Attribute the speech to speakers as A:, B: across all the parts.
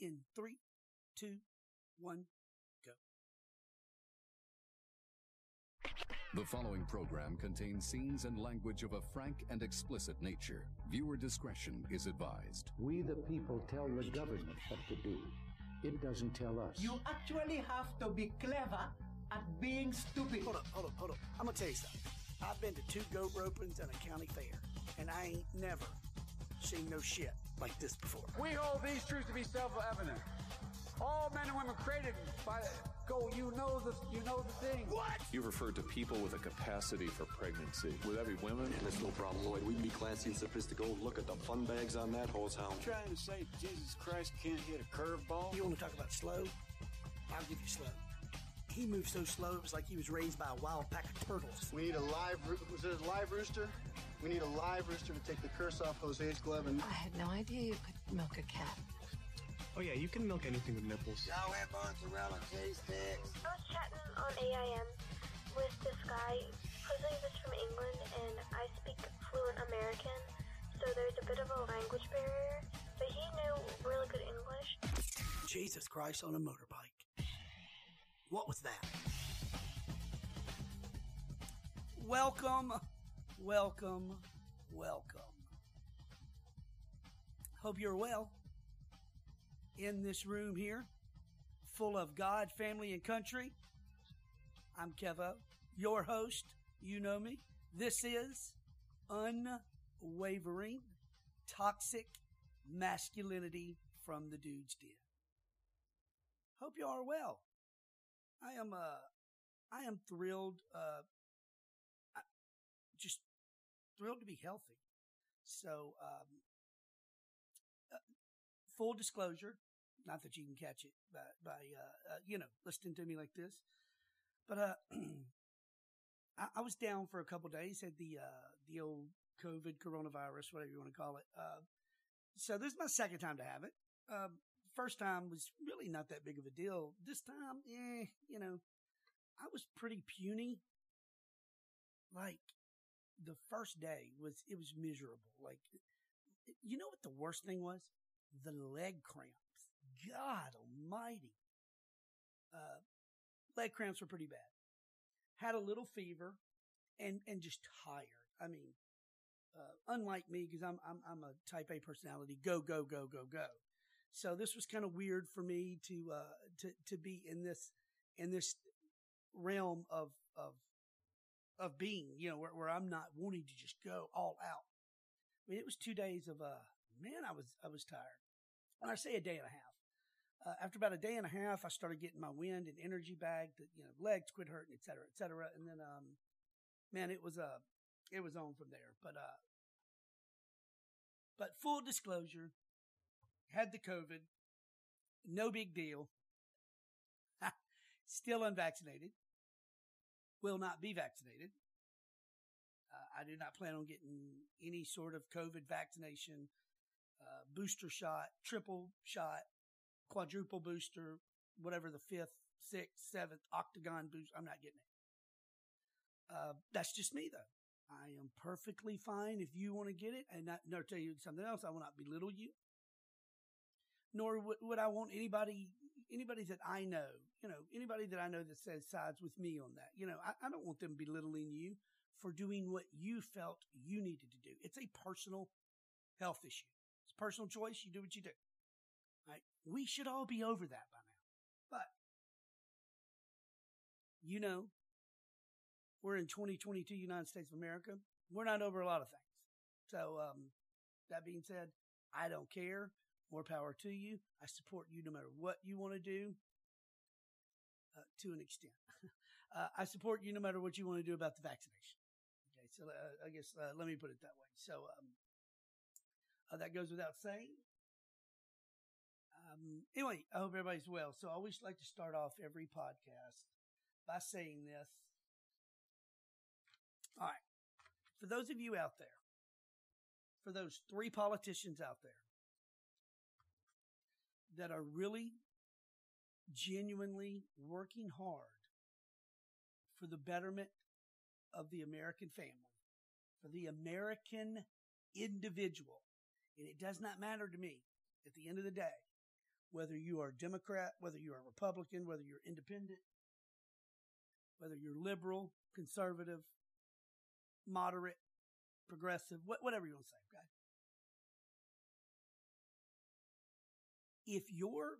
A: in three, two, one, go.
B: The following program contains scenes and language of a frank and explicit nature. Viewer discretion is advised.
C: We, the people, tell the government what to do. It doesn't tell us.
D: You actually have to be clever at being stupid.
A: Hold up, hold up, hold up. I'm gonna tell you something. I've been to two goat ropings and a county fair, and I ain't never seen no shit like this before.
E: We hold these truths to be self-evident. All men and women created by go. You know the you know the thing.
A: What?
F: You referred to people with a capacity for pregnancy. Would that be women?
G: And it's no problem, Lloyd. We can be classy and sophisticated. Look at the fun bags on that hose hound.
H: Trying to say Jesus Christ can't hit a curveball?
A: You want to talk about slow? I'll give you slow. He moved so slow it was like he was raised by a wild pack of turtles.
I: We need a live. Was it a live rooster? We need a live rooster to take the curse off Jose's glove and.
J: I had no idea you could milk a cat.
K: Oh yeah, you can milk anything with nipples.
H: Y'all have mozzarella cheese sticks?
L: I was chatting on AIM with this guy who's like this from England, and I speak fluent American, so there's a bit of a language barrier. But he knew really good English.
A: Jesus Christ on a motorbike. What was that? Welcome, welcome, welcome. Hope you're well. In this room here, full of God, family, and country. I'm Kevo, your host. You know me. This is Unwavering Toxic Masculinity from the Dude's Den. Hope you are well. I am uh I am thrilled uh thrilled to be healthy. So um uh, full disclosure, not that you can catch it by by uh, uh you know, listening to me like this. But uh I, I was down for a couple days, had the uh the old COVID coronavirus, whatever you want to call it. Uh so this is my second time to have it. Um first time was really not that big of a deal. This time, eh, you know, I was pretty puny. Like the first day was it was miserable. Like you know what the worst thing was? The leg cramps. God almighty. Uh leg cramps were pretty bad. Had a little fever and and just tired. I mean, uh, unlike me because I'm I'm I'm a type A personality. Go go go go go. So this was kind of weird for me to uh, to to be in this in this realm of of of being, you know, where, where I'm not wanting to just go all out. I mean, it was two days of uh, man, I was I was tired. When I say a day and a half, uh, after about a day and a half, I started getting my wind and energy back. The you know legs quit hurting, et cetera, et cetera. And then, um, man, it was uh, it was on from there. But uh, but full disclosure, had the COVID, no big deal. Still unvaccinated. Will not be vaccinated. Uh, I do not plan on getting any sort of COVID vaccination, uh, booster shot, triple shot, quadruple booster, whatever the fifth, sixth, seventh, octagon booster. I'm not getting it. Uh, that's just me though. I am perfectly fine if you want to get it. And not, nor tell you something else. I will not belittle you nor would I want anybody anybody that I know, you know, anybody that I know that says sides with me on that. You know, I, I don't want them belittling you for doing what you felt you needed to do. It's a personal health issue. It's a personal choice. You do what you do. Right? We should all be over that by now. But you know, we're in 2022 United States of America. We're not over a lot of things. So, um, that being said, I don't care. More power to you. I support you no matter what you want to do. Uh, to an extent, uh, I support you no matter what you want to do about the vaccination. Okay, so uh, I guess uh, let me put it that way. So um, uh, that goes without saying. Um, anyway, I hope everybody's well. So I always like to start off every podcast by saying this. All right, for those of you out there, for those three politicians out there that are really genuinely working hard for the betterment of the American family, for the American individual. And it does not matter to me at the end of the day whether you are Democrat, whether you are Republican, whether you're independent, whether you're liberal, conservative, moderate, progressive, whatever you want to say, okay? If you're,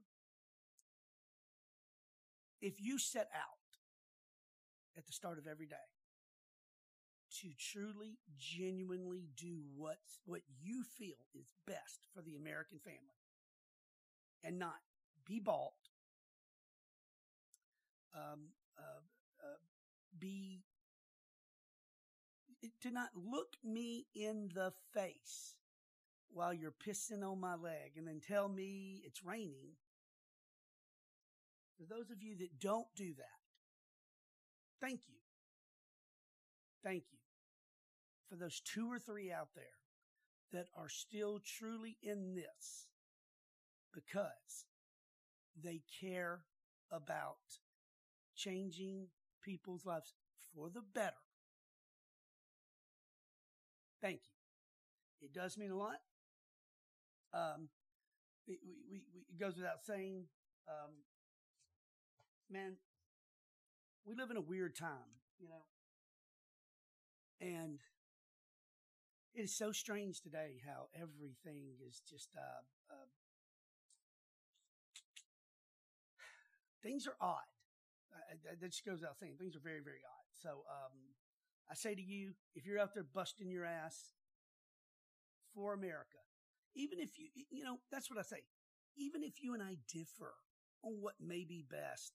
A: if you set out at the start of every day to truly, genuinely do what's, what you feel is best for the American family and not be bought, um, uh, uh, be, to not look me in the face while you're pissing on my leg and then tell me it's raining. For those of you that don't do that, thank you. Thank you for those two or three out there that are still truly in this because they care about changing people's lives for the better. Thank you. It does mean a lot. Um, it, we, we, it goes without saying, um, man, we live in a weird time, you know, and it is so strange today how everything is just, uh, uh, things are odd. Uh, that just goes without saying. Things are very, very odd. So, um, I say to you, if you're out there busting your ass for America, even if you, you know, that's what I say. Even if you and I differ on what may be best,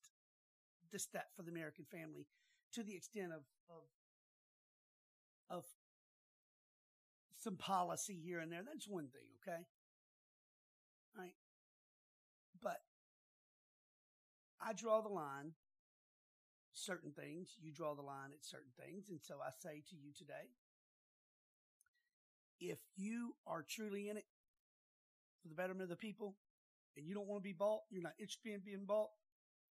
A: this, that for the American family, to the extent of, of, of some policy here and there, that's one thing, okay? All right. But I draw the line certain things. You draw the line at certain things. And so I say to you today, if you are truly in it for the betterment of the people and you don't want to be bought, you're not interested in being bought,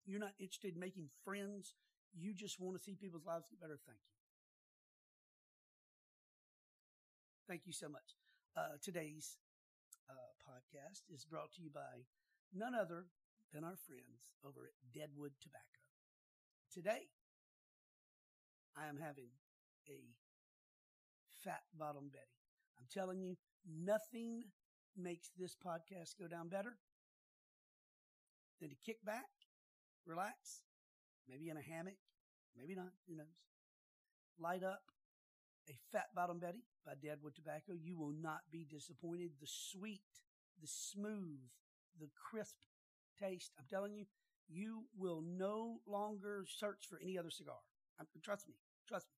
A: you're not interested in making friends, you just want to see people's lives get better, thank you. Thank you so much. Uh, today's uh, podcast is brought to you by none other than our friends over at Deadwood Tobacco. Today, I am having a fat bottom Betty. I'm telling you, nothing makes this podcast go down better than to kick back, relax, maybe in a hammock, maybe not, who knows. Light up a fat bottom Betty by Deadwood Tobacco. You will not be disappointed. The sweet, the smooth, the crisp taste. I'm telling you, you will no longer search for any other cigar. Trust me, trust me.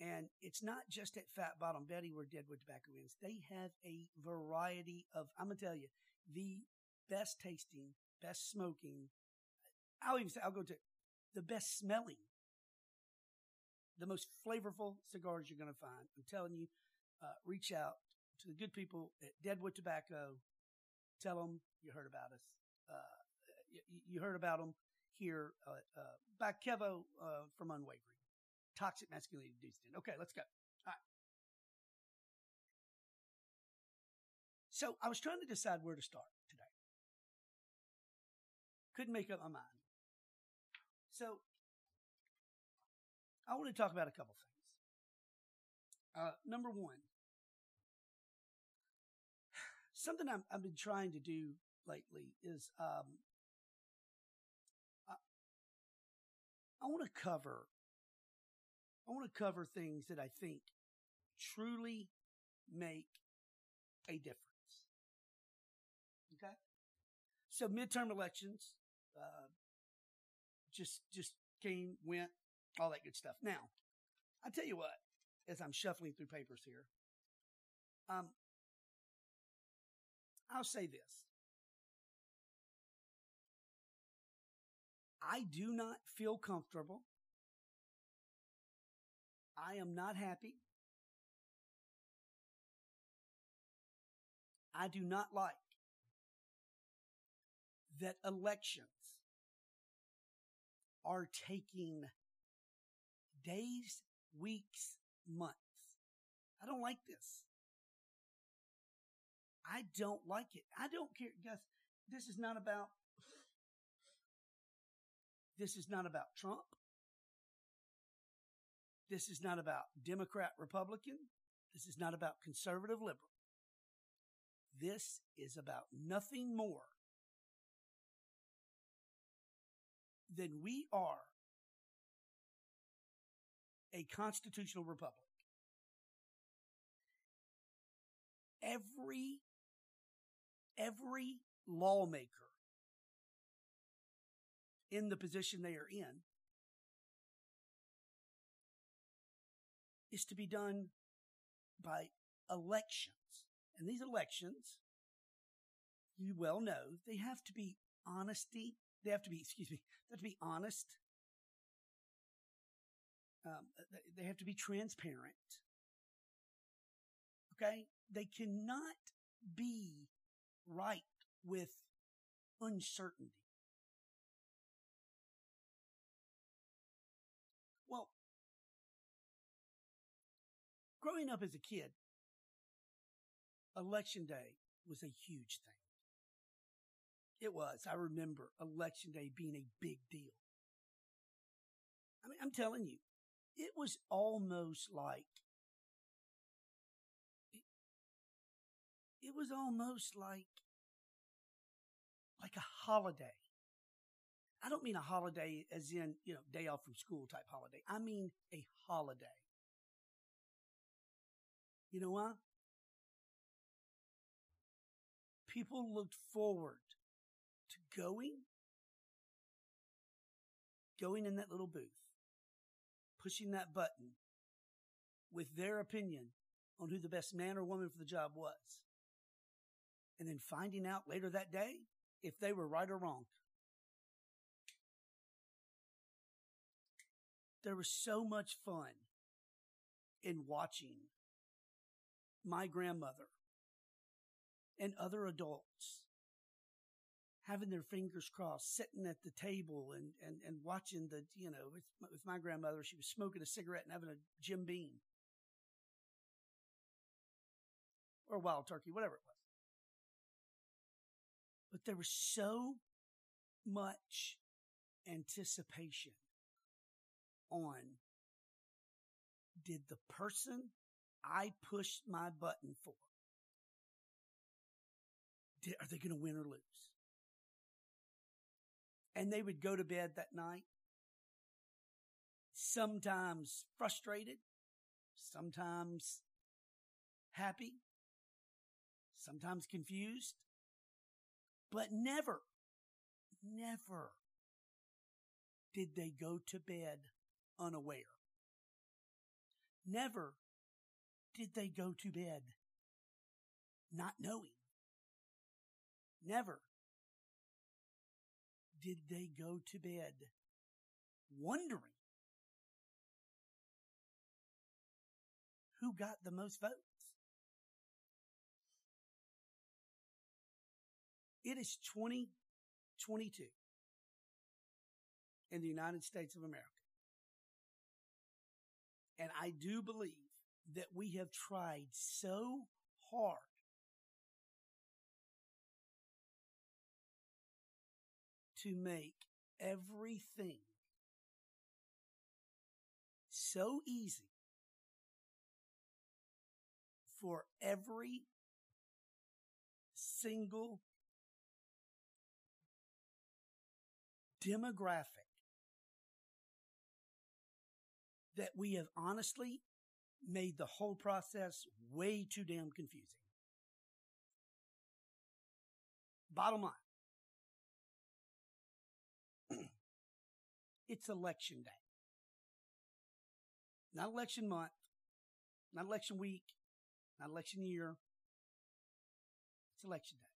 A: And it's not just at Fat Bottom Betty where Deadwood Tobacco ends. They have a variety of, I'm going to tell you, the best tasting, best smoking. I'll even say, I'll go to the best smelling, the most flavorful cigars you're going to find. I'm telling you, uh, reach out to the good people at Deadwood Tobacco. Tell them you heard about us. Uh, you heard about them here uh, uh, by Kevo uh, from Unwavering. Toxic masculinity. Okay, let's go. All right. So I was trying to decide where to start today. Couldn't make up my mind. So I want to talk about a couple things. Uh, number one, something i have been trying to do lately is um, I want to cover, I want to cover things that I think truly make a difference. Okay. So midterm elections, uh, just, just came, went, all that good stuff. Now, I tell you what, as I'm shuffling through papers here, um, I'll say this. I do not feel comfortable. I am not happy. I do not like that elections are taking days, weeks, months. I don't like this. I don't like it. I don't care. This is not about this is not about Trump. This is not about Democrat, Republican. This is not about conservative, liberal. This is about nothing more than we are a constitutional republic. Every, every lawmaker in the position they are in is to be done by elections. And these elections, you well know, they have to be honesty. They have to be, excuse me, they have to be honest. Um, they have to be transparent. Okay? They cannot be right with uncertainty. Growing up as a kid, election day was a huge thing. It was. I remember election day being a big deal. I mean, I'm telling you, it was almost like it, it was almost like like a holiday. I don't mean a holiday as in, you know, day off from school type holiday. I mean a holiday. You know what? People looked forward to going, going in that little booth, pushing that button with their opinion on who the best man or woman for the job was. And then finding out later that day if they were right or wrong. There was so much fun in watching my grandmother and other adults having their fingers crossed, sitting at the table and, and, and watching the, you know, with, with my grandmother, she was smoking a cigarette and having a Jim Beam or wild turkey, whatever it was. But there was so much anticipation on did the person I pushed my button for, did, are they going to win or lose? And they would go to bed that night, sometimes frustrated, sometimes happy, sometimes confused, but never, never did they go to bed unaware. Never did they go to bed not knowing. Never did they go to bed wondering who got the most votes. It is 2022 in the United States of America. And I do believe that we have tried so hard to make everything so easy for every single demographic that we have honestly made the whole process way too damn confusing. Bottom line. it's election day. Not election month, not election week, not election year. It's election day.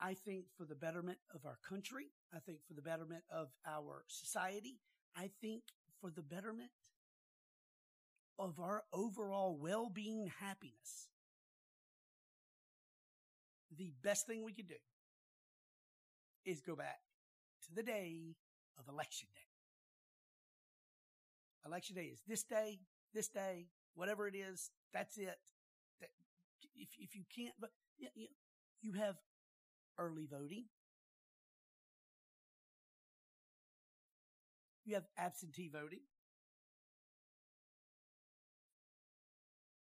A: I think for the betterment of our country, I think for the betterment of our society, I think for the betterment of our overall well being, happiness, the best thing we could do is go back to the day of election day. Election day is this day, this day, whatever it is, that's it. if if you can't, but you, you have early voting. You have absentee voting.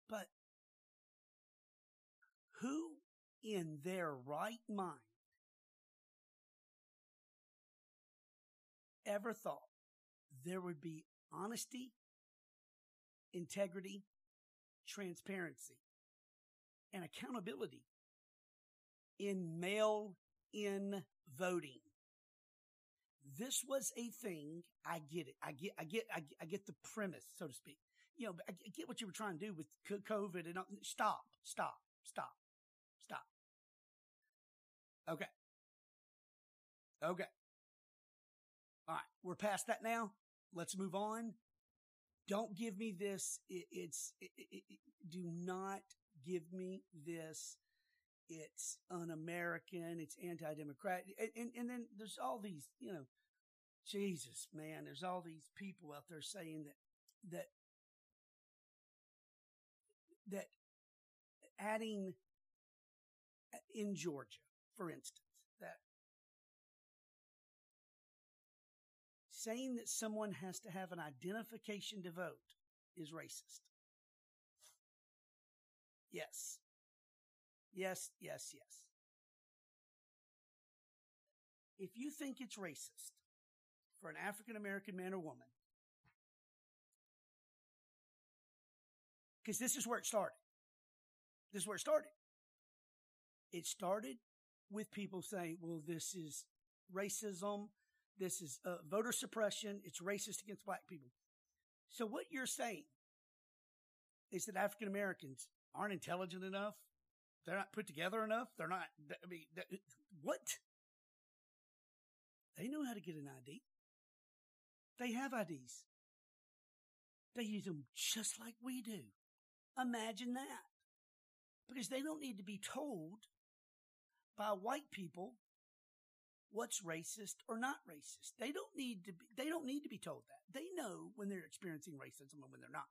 A: But who in their right mind ever thought there would be honesty, integrity, transparency, and accountability in mail in voting. This was a thing. I get it. I get, I get, I get, I get the premise, so to speak. You know, I get what you were trying to do with COVID and stop, stop, stop, stop. Okay. Okay. All right. We're past that now. Let's move on. Don't give me this. It, it's, it, it, do not give me this. It's un-American. It's anti-democratic. And, and, and then there's all these, you know, Jesus, man, there's all these people out there saying that, that, that adding in Georgia, for instance, that saying that someone has to have an identification to vote is racist. Yes. Yes, yes, yes. If you think it's racist for an African American man or woman, because this is where it started. This is where it started. It started with people saying, well, this is racism. This is uh, voter suppression. It's racist against black people. So what you're saying is that African Americans aren't intelligent enough. They're not put together enough. They're not, I mean, what? They know how to get an ID. They have IDs. They use them just like we do. Imagine that. Because they don't need to be told by white people what's racist or not racist. They don't need to be, they don't need to be told that. They know when they're experiencing racism and when they're not.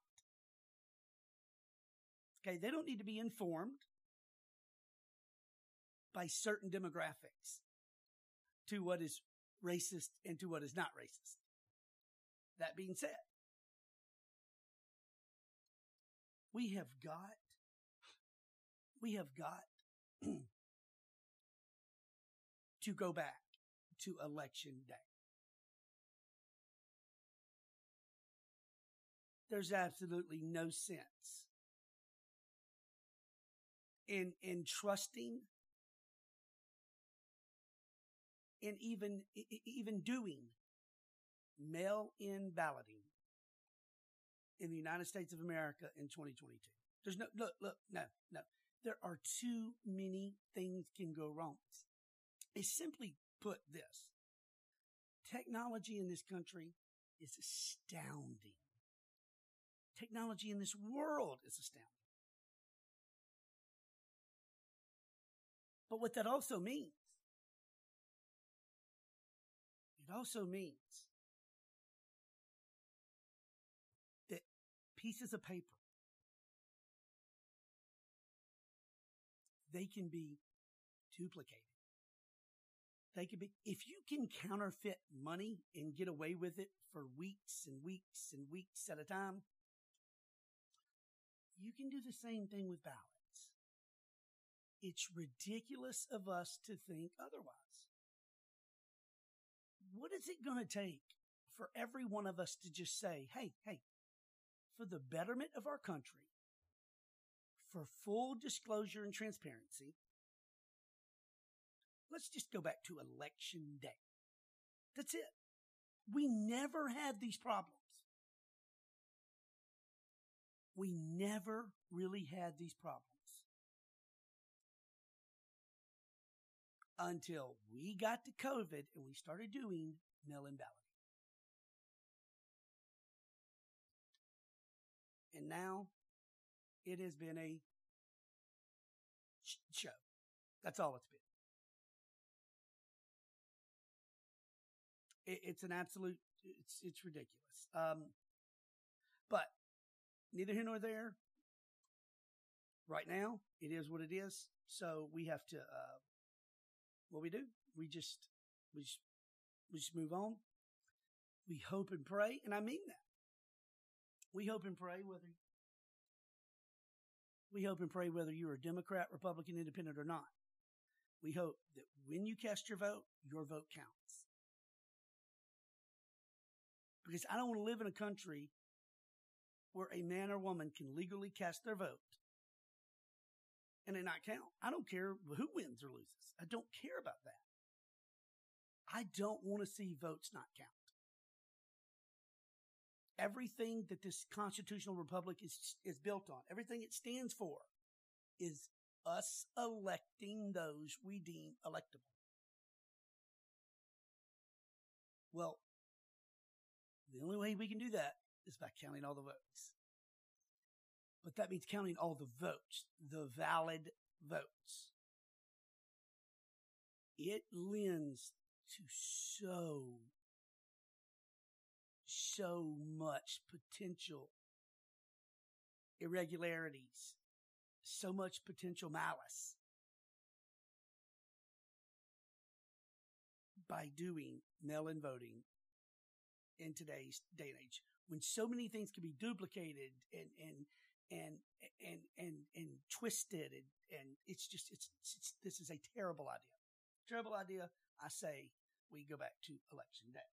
A: Okay. They don't need to be informed by certain demographics to what is racist and to what is not racist. That being said, we have got, we have got to go back to election day. There's absolutely no sense in, in trusting in even, even doing mail in balloting in the United States of America in 2022. There's no, look, look, no, no. There are too many things can go wrong is simply put this. Technology in this country is astounding. Technology in this world is astounding. But what that also means, it also means that pieces of paper, they can be duplicated. They could be, if you can counterfeit money and get away with it for weeks and weeks and weeks at a time, you can do the same thing with ballots. It's ridiculous of us to think otherwise. What is it going to take for every one of us to just say, hey, hey, for the betterment of our country, for full disclosure and transparency, Let's just go back to election day. That's it. We never had these problems. We never really had these problems until we got to COVID and we started doing mail in balloting. And now it has been a show. That's all it's been. it, it's an absolute, it's, it's ridiculous. Um, but neither here nor there. right now, it is what it is. So we have to, uh, what we do, we just, we just, we just move on. We hope and pray, and I mean that. We hope and pray whether we hope and pray whether you're a Democrat, Republican, Independent, or not. We hope that when you cast your vote, your vote counts. Because I don't want to live in a country where a man or woman can legally cast their vote and it not count. I don't care who wins or loses. I don't care about that. I don't want to see votes not count. Everything that this constitutional republic is, is built on, everything it stands for is us electing those we deem electable. Well, the only way we can do that is by counting all the votes. But that means counting all the votes, the valid votes. It lends to so, so much potential irregularities, so much potential malice by doing mail in voting in today's day and age when so many things can be duplicated and and and and and and twisted and and it's just it's, it's this is a terrible idea. Terrible idea i say we go back to election day.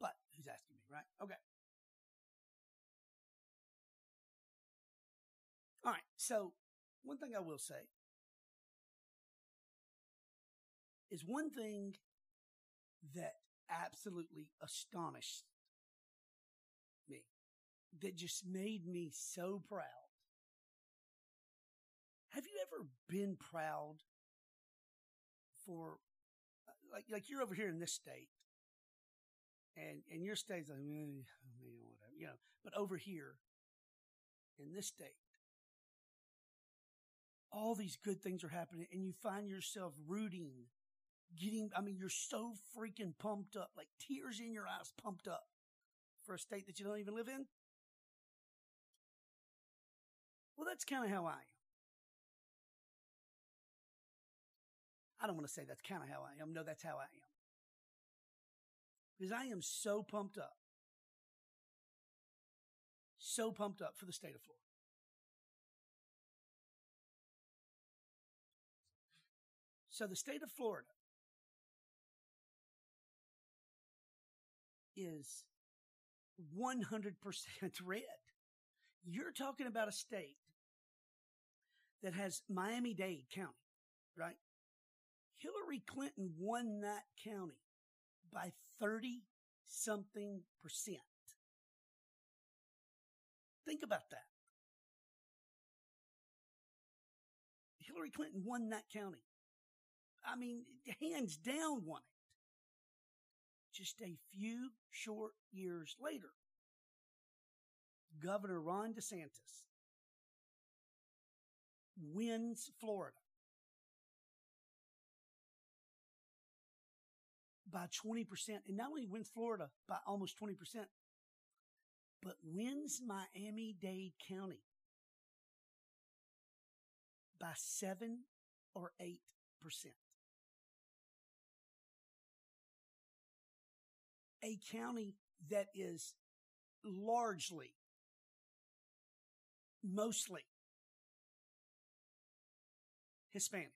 A: But who's asking me right? Okay. All right so one thing i will say is one thing that absolutely astonished that just made me so proud. Have you ever been proud for, like, like you're over here in this state, and and your state's like, eh, whatever, you know, but over here in this state, all these good things are happening, and you find yourself rooting getting, I mean, you're so freaking pumped up, like tears in your eyes, pumped up for a state that you don't even live in. Well, that's kind of how I am. I don't want to say that's kind of how I am. No, that's how I am. Because I am so pumped up. So pumped up for the state of Florida. So the state of Florida is 100% red. You're talking about a state that has Miami Dade County, right? Hillary Clinton won that county by 30 something percent. Think about that. Hillary Clinton won that county. I mean, hands down won it just a few short years later, Governor Ron DeSantis wins Florida by 20%, and not only wins Florida by almost 20%, but wins Miami Dade County by 7 or 8%. a county that is largely, mostly Hispanic.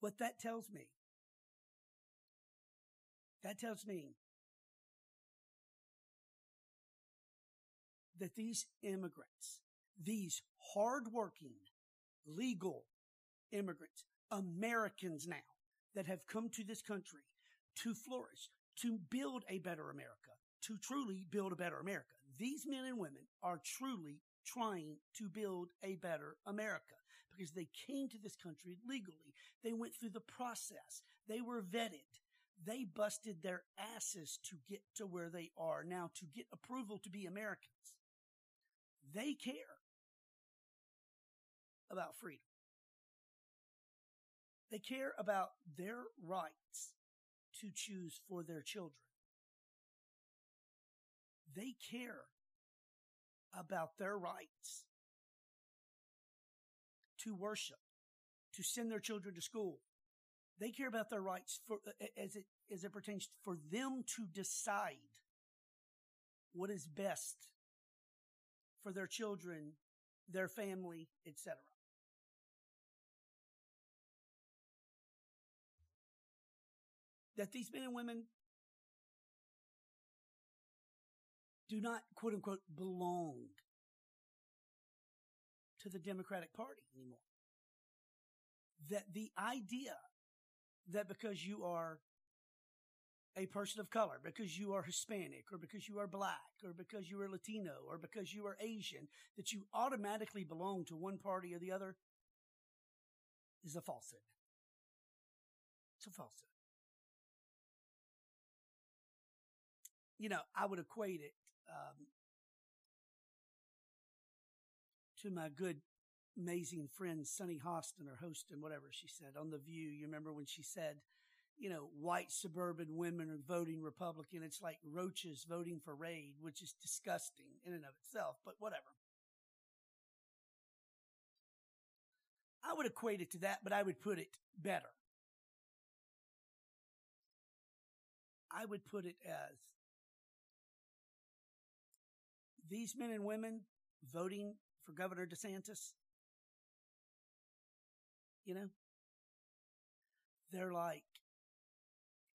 A: What that tells me, that tells me that these immigrants, these hardworking, legal immigrants, Americans now, that have come to this country to flourish, to build a better America, to truly build a better America. These men and women are truly trying to build a better America because they came to this country legally. They went through the process. They were vetted. They busted their asses to get to where they are now to get approval to be Americans. They care about freedom. They care about their rights to choose for their children. they care about their rights to worship, to send their children to school. They care about their rights for, as it, as it pertains for them to decide what is best for their children, their family, etc. That these men and women do not, quote unquote, belong to the Democratic Party anymore. That the idea that because you are a person of color, because you are Hispanic, or because you are black, or because you are Latino, or because you are Asian, that you automatically belong to one party or the other is a falsehood. It's a falsehood. You know, I would equate it um, to my good, amazing friend Sunny Hostin or Hostin, whatever she said on The View. You remember when she said, you know, white suburban women are voting Republican. It's like roaches voting for Raid, which is disgusting in and of itself, but whatever. I would equate it to that, but I would put it better. I would put it as these men and women voting for Governor DeSantis, you know, they're like,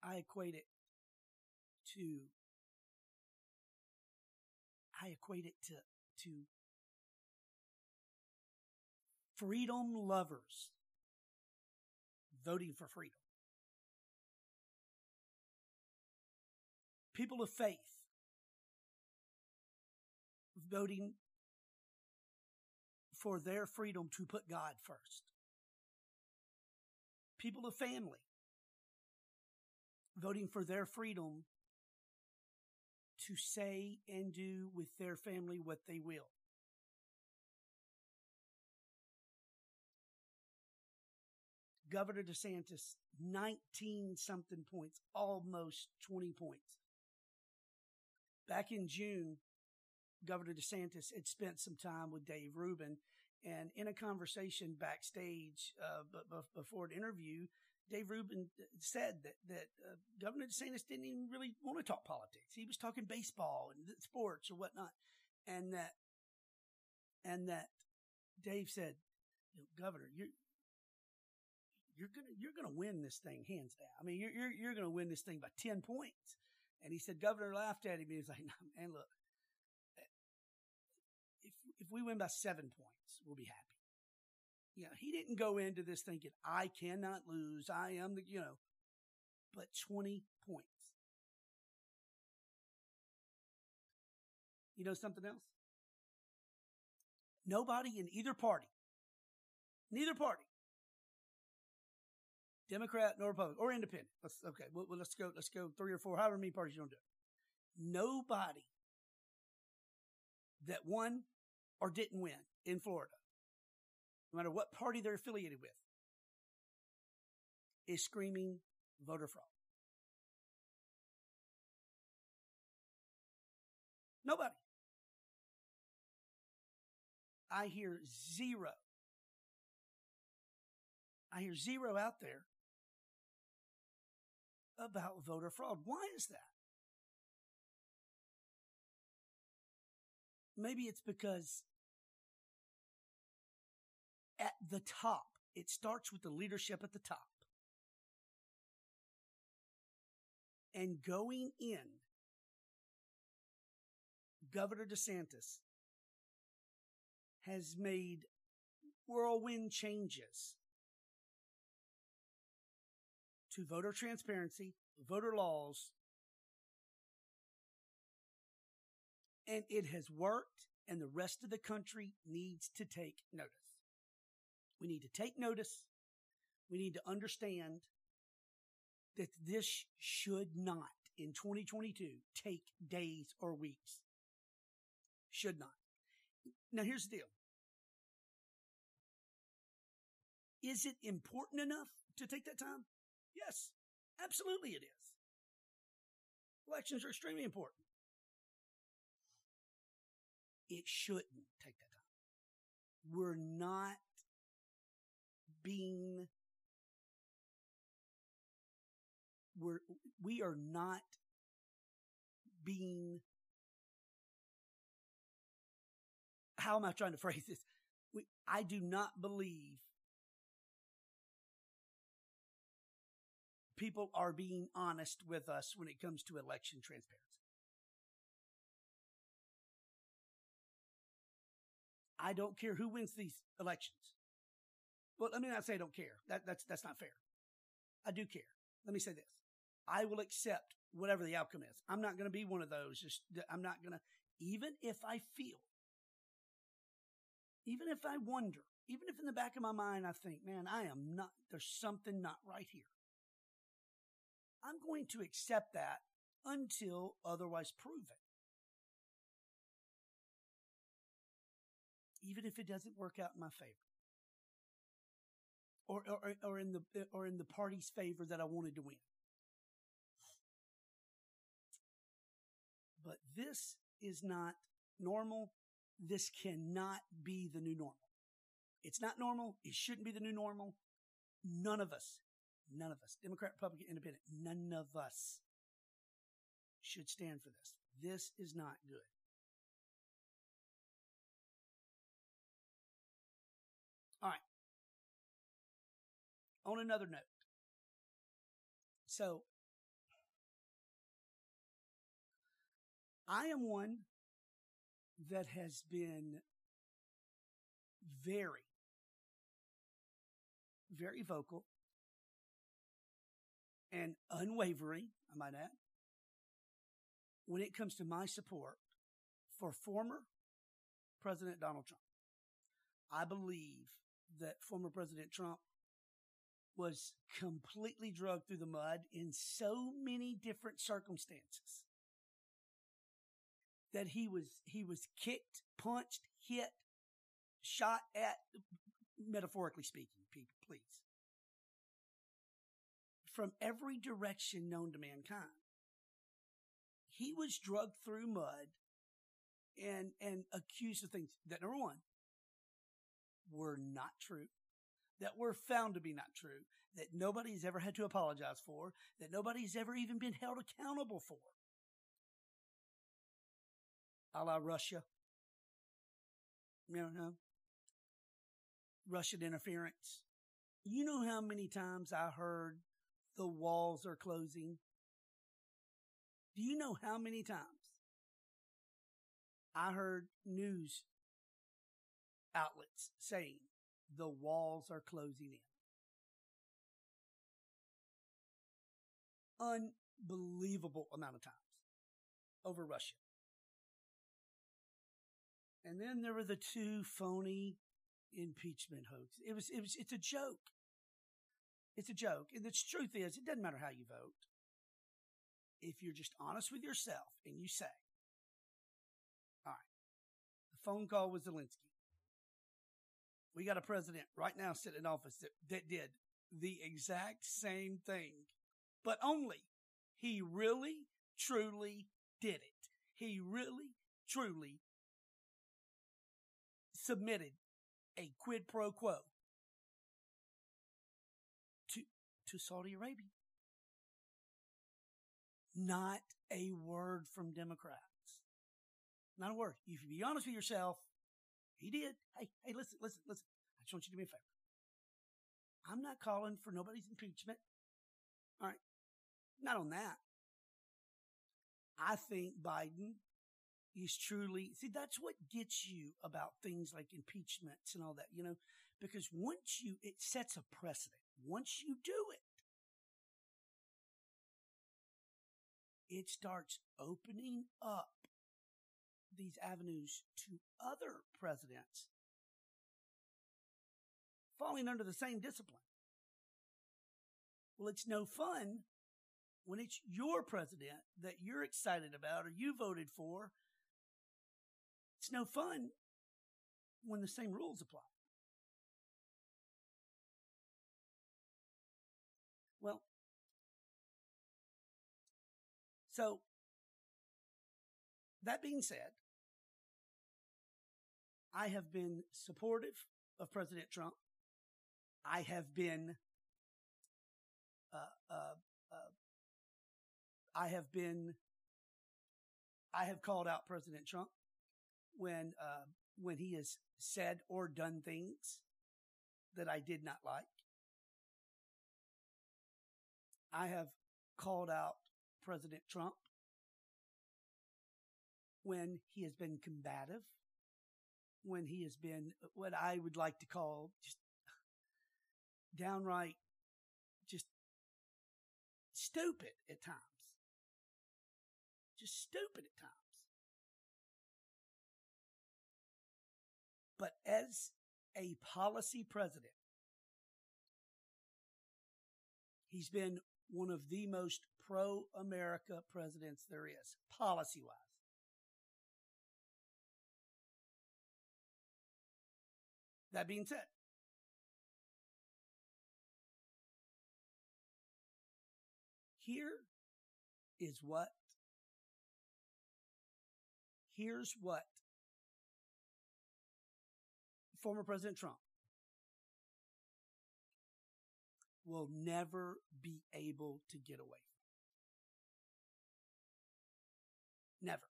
A: I equate it to, I equate it to, to freedom lovers voting for freedom. People of faith voting for their freedom to put God first. People of family voting for their freedom to say and do with their family what they will. Governor DeSantis, 19 something points, almost 20 points. Back in June, Governor DeSantis had spent some time with Dave Rubin, and in a conversation backstage uh, b- b- before an interview, Dave Rubin said that that uh, Governor DeSantis didn't even really want to talk politics. He was talking baseball and sports or whatnot, and that and that Dave said, you know, "Governor, you're you're gonna you're gonna win this thing hands down. I mean, you're you're you're gonna win this thing by ten points." And he said, Governor laughed at him. And he was like, no, "Man, look, if we win by seven points, we'll be happy." You know, he didn't go into this thinking, I cannot lose. I am the, you know, but 20 points. You know something else? Nobody in either party, neither party, Democrat nor Republican or Independent. Let's okay. Well, let's go. Let's go three or four, however many parties you to do. Nobody that won or didn't win in Florida no matter what party they're affiliated with, is screaming voter fraud. Nobody. I hear zero. I hear zero out there about voter fraud. Why is that? Maybe it's because at the top. It starts with the leadership at the top. And going in, Governor DeSantis has made whirlwind changes to voter transparency, voter laws, and it has worked, and the rest of the country needs to take notice. We need to take notice. We need to understand that this should not in 2022 take days or weeks. Should not. Now here's the deal. Is it important enough to take that time? Yes, absolutely it is. Elections are extremely important. It shouldn't take that time. We're not being we're we are not being how am I trying to phrase this? We, I do not believe people are being honest with us when it comes to election transparency. I don't care who wins these elections. Well, let me not say I don't care. That, that's, that's not fair. I do care. Let me say this. I will accept whatever the outcome is. I'm not going to be one of those. Just, I'm not going to, even if I feel, even if I wonder, even if in the back of my mind I think, man, I am not, there's something not right here. I'm going to accept that until otherwise proven. Even if it doesn't work out in my favor. Or, or, or in the, or in the party's favor that I wanted to win. But this is not normal. This cannot be the new normal. It's not normal. It shouldn't be the new normal. None of us, none of us, Democrat, Republican, Independent, none of us should stand for this. This is not good. On another note, so I am one that has been very, very vocal and unwavering, I might add, when it comes to my support for former President Donald Trump. I believe that former President Trump was completely drugged through the mud in so many different circumstances that he was he was kicked, punched, hit, shot at metaphorically speaking, people, please. From every direction known to mankind. He was drugged through mud and and accused of things that number one were not true, that were found to be not true, that nobody's ever had to apologize for, that nobody's ever even been held accountable for a la Russia. You know, Russian interference. You know how many times I heard the walls are closing? Do you know how many times I heard news outlets saying the walls are closing in? Unbelievable amount of times over Russia. And then there were the two phony impeachment hoaxes. It was, it was, it's a joke. It's a joke. And the truth is, it doesn't matter how you vote. If you're just honest with yourself and you say, all right, the phone call was Zelensky. We got a president right now sitting in office that, that did the exact same thing, but only he really, truly did it. He really, truly submitted a quid pro quo to, to Saudi Arabia. Not a word from Democrats. Not a word. If you be honest with yourself, he did. Hey, hey, listen, listen, listen. I just want you to do me a favor. I'm not calling for nobody's impeachment. All right. Not on that. I think Biden is truly, see, that's what gets you about things like impeachments and all that, you know, because once you, it sets a precedent. Once you do it, it starts opening up these avenues to other presidents falling under the same discipline. Well, it's no fun when it's your president that you're excited about or you voted for it's no fun when the same rules apply. Well, so that being said, I have been supportive of President Trump. I have been, uh, uh, uh, I have been, I have called out President Trump when, uh, when he has said or done things that I did not like. I have called out President Trump when he has been combative, when he has been what I would like to call just downright just stupid at times. Just stupid at times. But as a policy president, he's been one of the most pro America presidents there is, policy wise. That being said, here is what, here's what former President Trump will never be able to get away from. Never.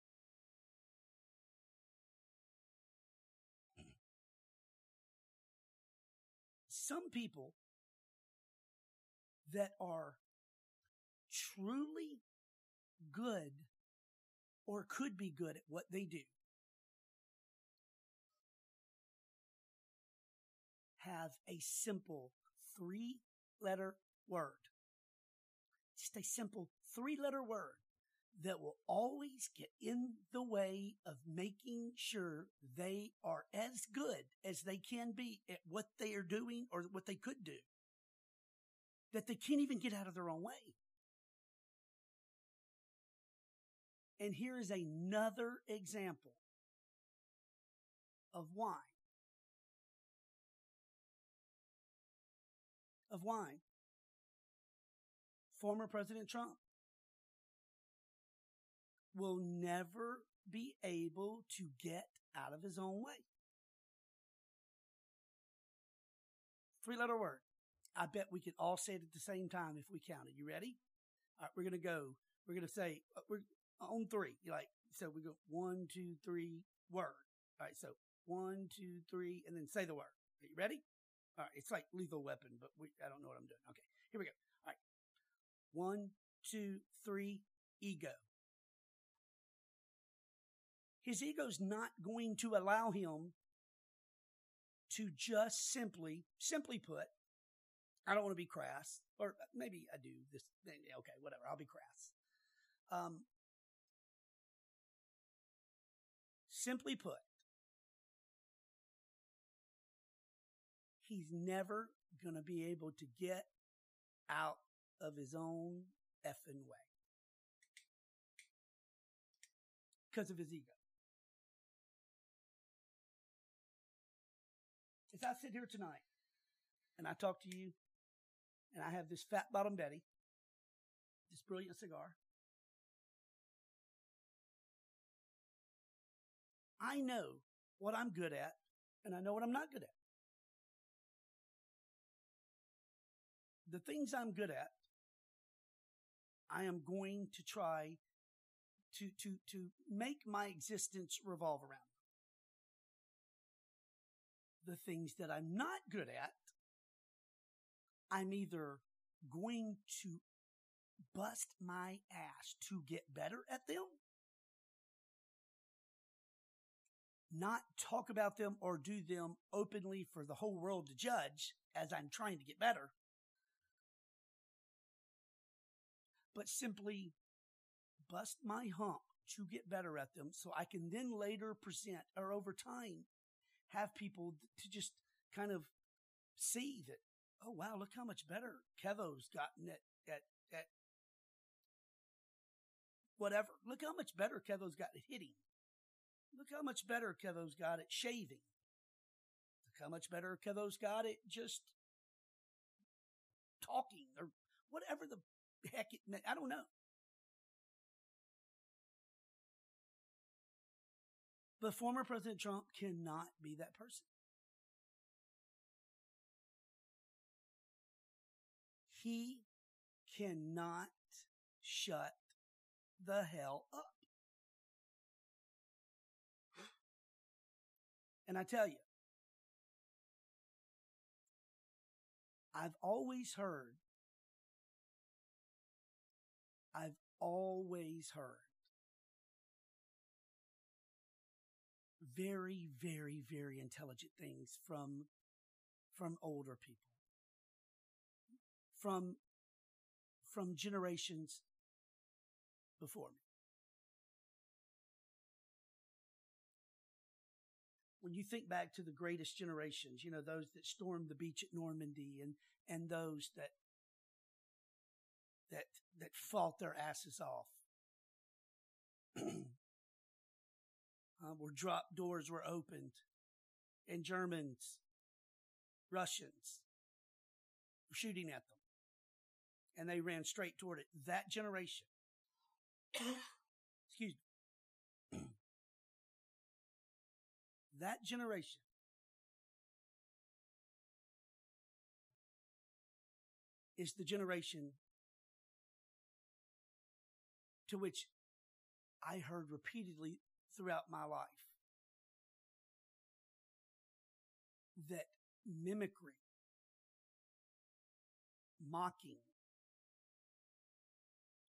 A: Some people that are truly good or could be good at what they do have a simple three letter word. Just a simple three letter word that will always get in the way of making sure they are as good as they can be at what they are doing or what they could do. That they can't even get out of their own way. And here is another example of why. Of why former President Trump will never be able to get out of his own way. Three letter word. I bet we could all say it at the same time if we counted. You ready? All right, we're going to go. We're going to say, uh, we're on three. You're like, so we go one, two, three, word. All right, so one, two, three, and then say the word. Are you ready? All right, it's like lethal weapon, but we, I don't know what I'm doing. Okay, here we go. All right. One, two, three, ego. His ego's not going to allow him to just simply, simply put, I don't want to be crass, or maybe I do this. Okay, whatever. I'll be crass. Um, simply put, he's never going to be able to get out of his own effing way because of his ego. As I sit here tonight and I talk to you and I have this fat bottom Betty, this brilliant cigar, I know what I'm good at and I know what I'm not good at. The things I'm good at, I am going to try to, to, to make my existence revolve around. The things that I'm not good at, I'm either going to bust my ass to get better at them, not talk about them or do them openly for the whole world to judge as I'm trying to get better, but simply bust my hump to get better at them so I can then later present or over time have people to just kind of see that, oh wow, look how much better Kevo's gotten at, at, at whatever. Look how much better Kevo's got at hitting. Look how much better Kevo's got at shaving. Look how much better Kevo's got at just talking or whatever the heck it. I don't know. But former President Trump cannot be that person. He cannot shut the hell up. And I tell you, I've always heard, I've always heard very, very, very intelligent things from, from older people, from, from generations before me. When you think back to the greatest generations, you know, those that stormed the beach at Normandy and, and those that, that, that fought their asses off. uh, where drop doors were opened and Germans, Russians were shooting at them and they ran straight toward it. That generation, excuse me, that generation is the generation to which I heard repeatedly throughout my life that mimicry, mocking,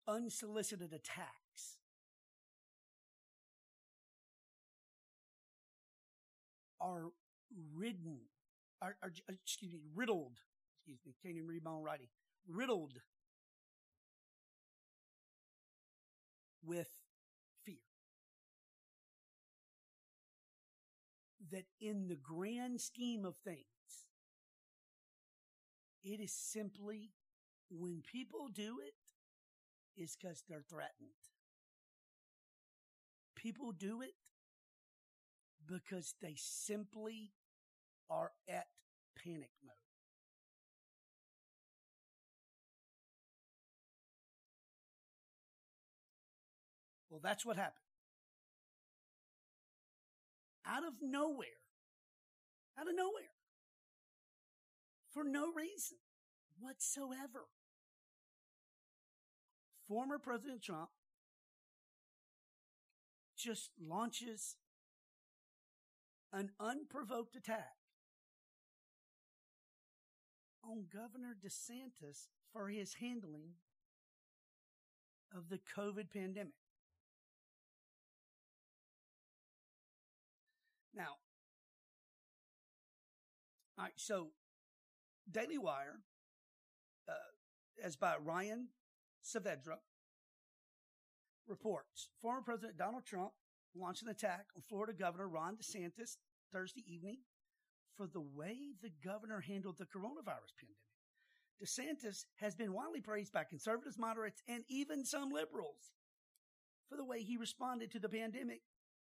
A: unsolicited attacks are ridden, are, are, excuse me, riddled, excuse me, can't even read my own writing, riddled with That in the grand scheme of things, it is simply when people do it, is because they're threatened. People do it because they simply are at panic mode. Well, that's what happened. Out of nowhere, out of nowhere, for no reason whatsoever, former President Trump just launches an unprovoked attack on Governor DeSantis for his handling of the COVID pandemic. All right, so Daily Wire, uh, as by Ryan Saavedra, reports former President Donald Trump launched an attack on Florida Governor Ron DeSantis Thursday evening for the way the governor handled the coronavirus pandemic. DeSantis has been widely praised by conservatives, moderates, and even some liberals for the way he responded to the pandemic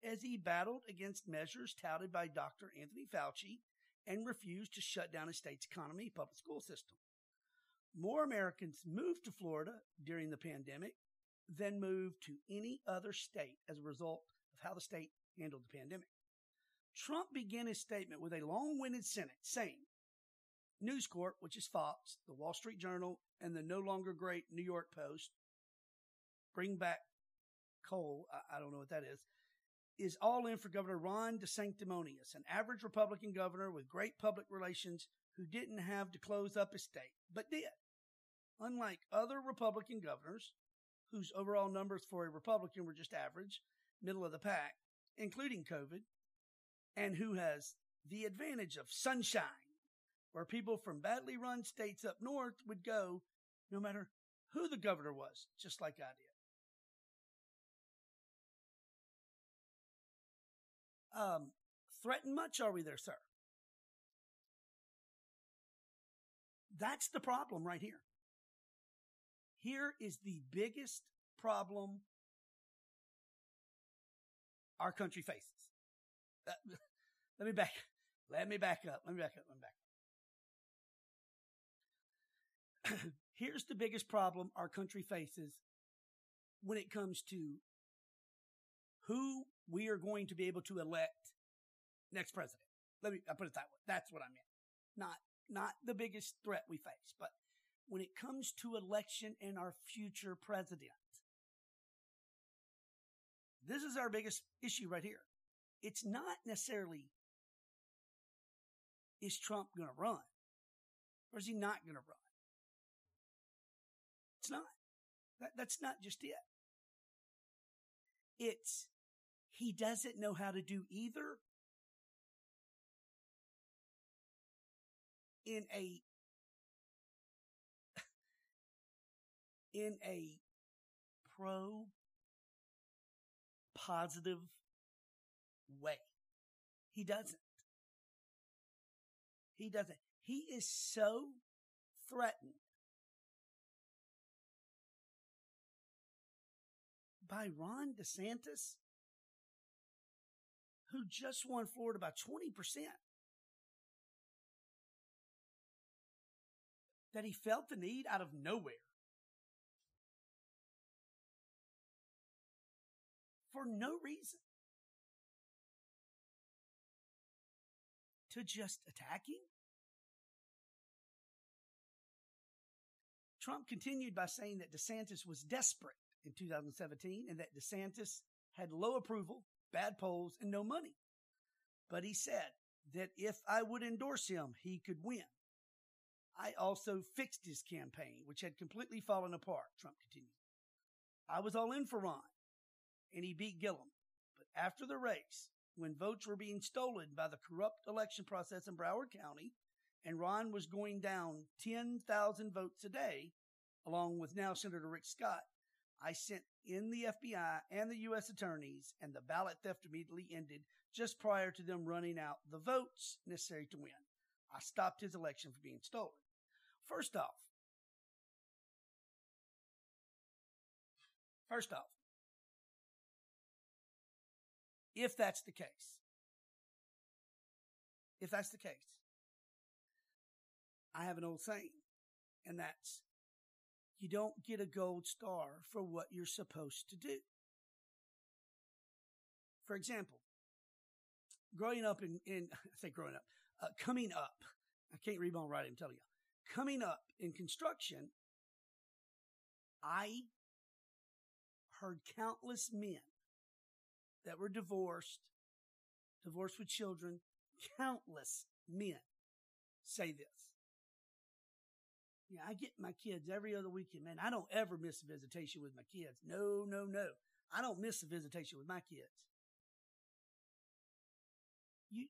A: as he battled against measures touted by Dr. Anthony Fauci and refused to shut down a state's economy public school system. More Americans moved to Florida during the pandemic than moved to any other state as a result of how the state handled the pandemic. Trump began his statement with a long-winded sentence saying, News Corp, which is Fox, the Wall Street Journal, and the no longer great New York Post, bring back coal, I, I don't know what that is, is all in for Governor Ron DeSanctimonious, an average Republican governor with great public relations who didn't have to close up his state, but did. Unlike other Republican governors, whose overall numbers for a Republican were just average, middle of the pack, including COVID, and who has the advantage of sunshine, where people from badly run states up north would go no matter who the governor was, just like I did. Um, threatened much are we there, sir? That's the problem right here. Here is the biggest problem our country faces. Uh, let me back. Let me back up. Let me back up. Let me back up. Here's the biggest problem our country faces when it comes to who we are going to be able to elect next president. Let me I put it that way. That's what I meant. Not not the biggest threat we face, but when it comes to election and our future president, this is our biggest issue right here. It's not necessarily is Trump going to run or is he not going to run? It's not. That, that's not just it. It's he doesn't know how to do either in a in a pro positive way. He doesn't. He doesn't. He is so threatened by Ron DeSantis, who just won Florida by 20%, that he felt the need out of nowhere. For no reason. To just attack him? Trump continued by saying that DeSantis was desperate in 2017 and that DeSantis had low approval, bad polls, and no money. But he said that if I would endorse him, he could win. I also fixed his campaign, which had completely fallen apart, Trump continued. I was all in for Ron, and he beat Gillum. But after the race, when votes were being stolen by the corrupt election process in Broward County, and Ron was going down 10,000 votes a day, along with now Senator Rick Scott, I sent in the FBI and the U.S. attorneys, and the ballot theft immediately ended just prior to them running out the votes necessary to win. I stopped his election from being stolen. First off, first off, if that's the case, if that's the case, I have an old saying, and that's you don't get a gold star for what you're supposed to do. For example, growing up in, in I say growing up, uh, coming up, I can't read my writing, I'm telling you, coming up in construction, I heard countless men that were divorced, divorced with children, countless men say this. Yeah, I get my kids every other weekend, man. I don't ever miss a visitation with my kids. No, no, no. I don't miss a visitation with my kids. You,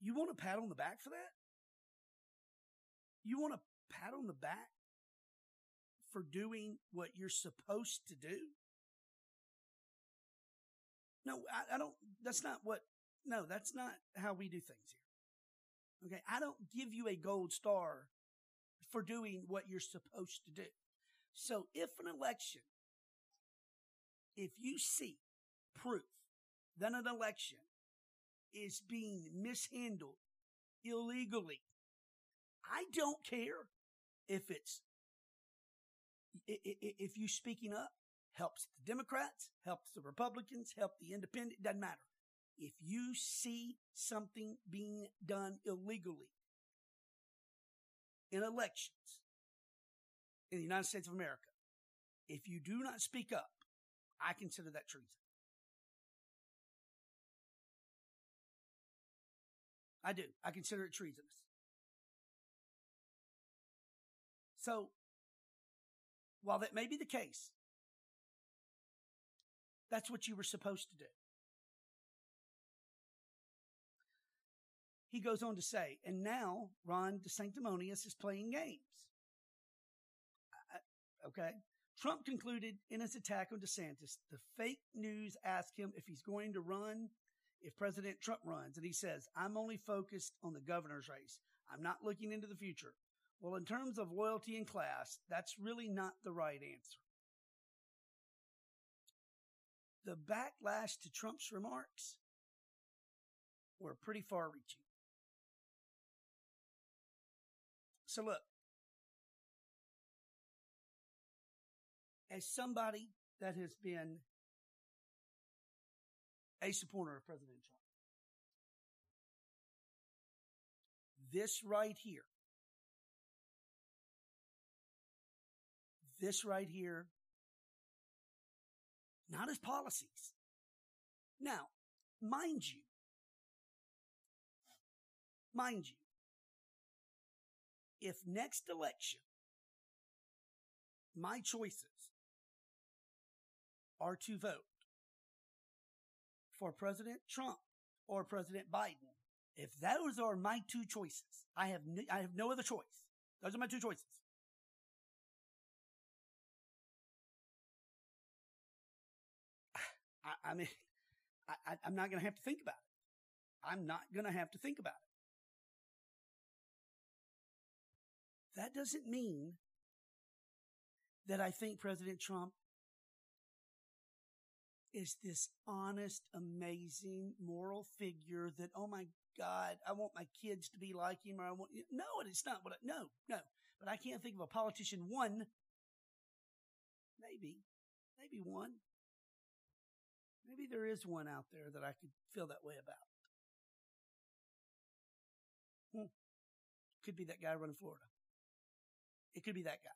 A: you want a pat on the back for that? You want a pat on the back for doing what you're supposed to do? No, I, I don't, that's not what, no, that's not how we do things here. Okay. I don't give you a gold star for doing what you're supposed to do. So if an election, if you see proof that an election is being mishandled illegally, I don't care if it's, if you speaking up helps the Democrats, helps the Republicans, help the independent, doesn't matter. If you see something being done illegally, in elections in the United States of America, if you do not speak up, I consider that treason. I do. I consider it treasonous. So, while that may be the case, that's what you were supposed to do. He goes on to say, and now Ron DeSanctimonious is playing games. okay. Trump concluded in his attack on DeSantis, the fake news asked him if he's going to run if President Trump runs. And he says, I'm only focused on the governor's race. I'm not looking into the future. Well, in terms of loyalty and class, that's really not the right answer. The backlash to Trump's remarks were pretty far reaching. So look, as somebody that has been a supporter of President Trump. This right here, this right here, not his policies. Now, mind you, mind you, if next election my choices are to vote for President Trump or President Biden, if those are my two choices, I have no, I have no other choice. Those are my two choices. I, I mean, I, I'm not going to have to think about it. I'm not going to have to think about it. That doesn't mean that I think President Trump is this honest, amazing moral figure that, oh my God, I want my kids to be like him or I want, no, it's not what I, no, no. But I can't think of a politician, one, maybe, maybe one. Maybe there is one out there that I could feel that way about. Hmm. Could be that guy running Florida. It could be that guy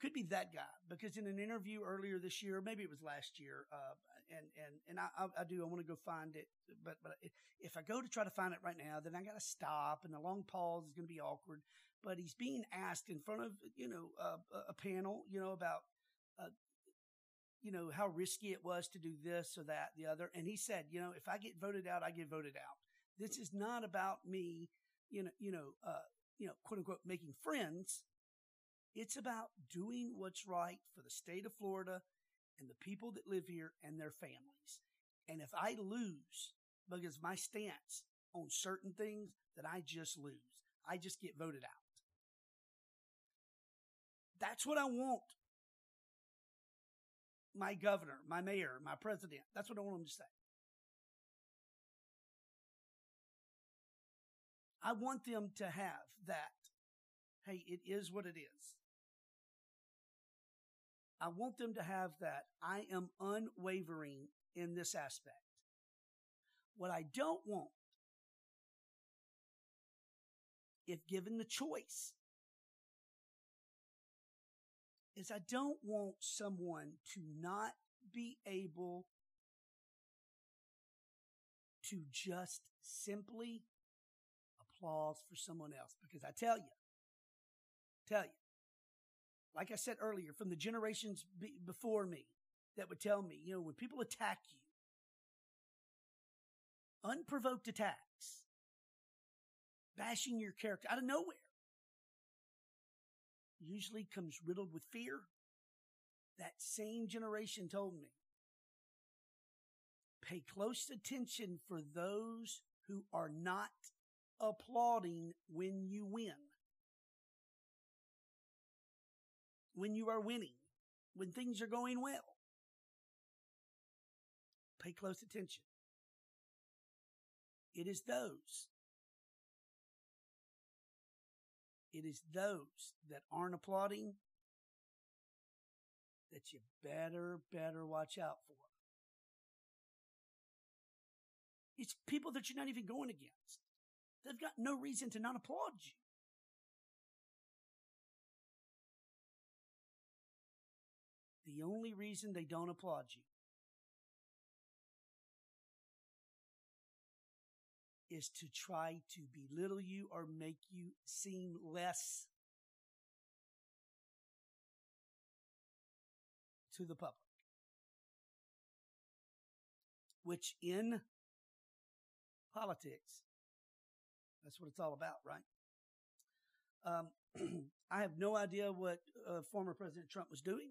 A: could be that guy because in an interview earlier this year, maybe it was last year, uh, and and and I, I, do I want to go find it, but but if I go to try to find it right now, then I got to stop, and the long pause is going to be awkward. But he's being asked in front of you know uh, a panel, you know about. Uh, you know how risky it was to do this or that, the other, and he said, you know, if I get voted out, I get voted out. This is not about me, you know, you know, uh, you know, quote unquote, making friends it's about doing what's right for the state of Florida and the people that live here and their families. And if I lose because my stance on certain things, that I just lose. I just get voted out. That's what I want. My governor, my mayor, my president. That's what I want them to say. I want them to have that. Hey, it is what it is. I want them to have that. I am unwavering in this aspect. What I don't want, if given the choice, is I don't want someone to not be able to just simply applause for someone else. Because I tell you, tell you, like I said earlier, from the generations be, before me that would tell me, you know, when people attack you, unprovoked attacks, bashing your character out of nowhere, usually comes riddled with fear. That same generation told me, pay close attention for those who are not applauding when you win. when you are winning, when things are going well. Pay close attention. It is those. It is those that aren't applauding that you better, better watch out for. It's people that you're not even going against. They've got no reason to not applaud you. The only reason they don't applaud you is to try to belittle you or make you seem less to the public. Which in politics, that's what it's all about, right? Um, I have no idea what uh, former President Trump was doing.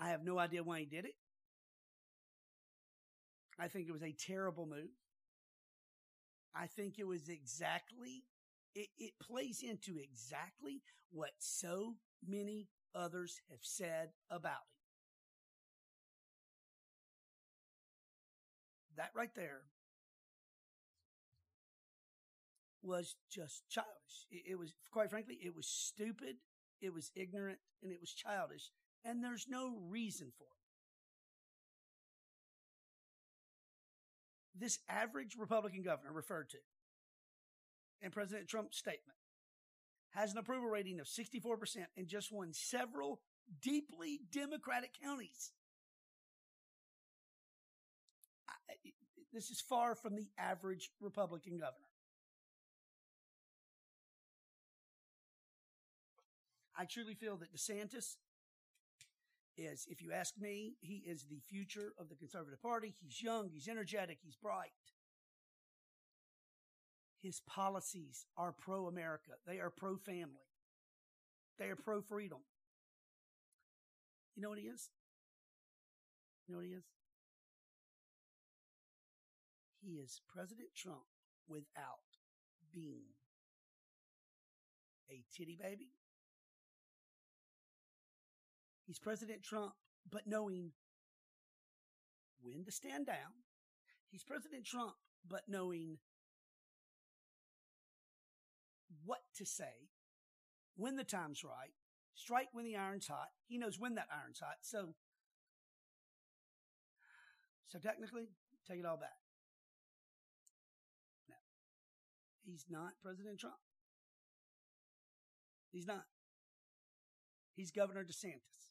A: I have no idea why he did it. I think it was a terrible move. I think it was exactly, it, it plays into exactly what so many others have said about him. That right there was just childish. It, it was, quite frankly, it was stupid, it was ignorant, and it was childish and there's no reason for it. this average Republican governor referred to in President Trump's statement has an approval rating of 64% and just won several deeply Democratic counties. I, this is far from the average Republican governor. I truly feel that DeSantis is, if you ask me, he is the future of the Conservative Party. He's young, he's energetic, he's bright. His policies are pro America, they are pro family, they are pro freedom. You know what he is? You know what he is? He is President Trump without being a titty baby. He's President Trump, but knowing when to stand down. He's President Trump, but knowing what to say, when the time's right, strike when the iron's hot. He knows when that iron's hot. So, so technically, take it all back. No, he's not President Trump. He's not. He's Governor DeSantis.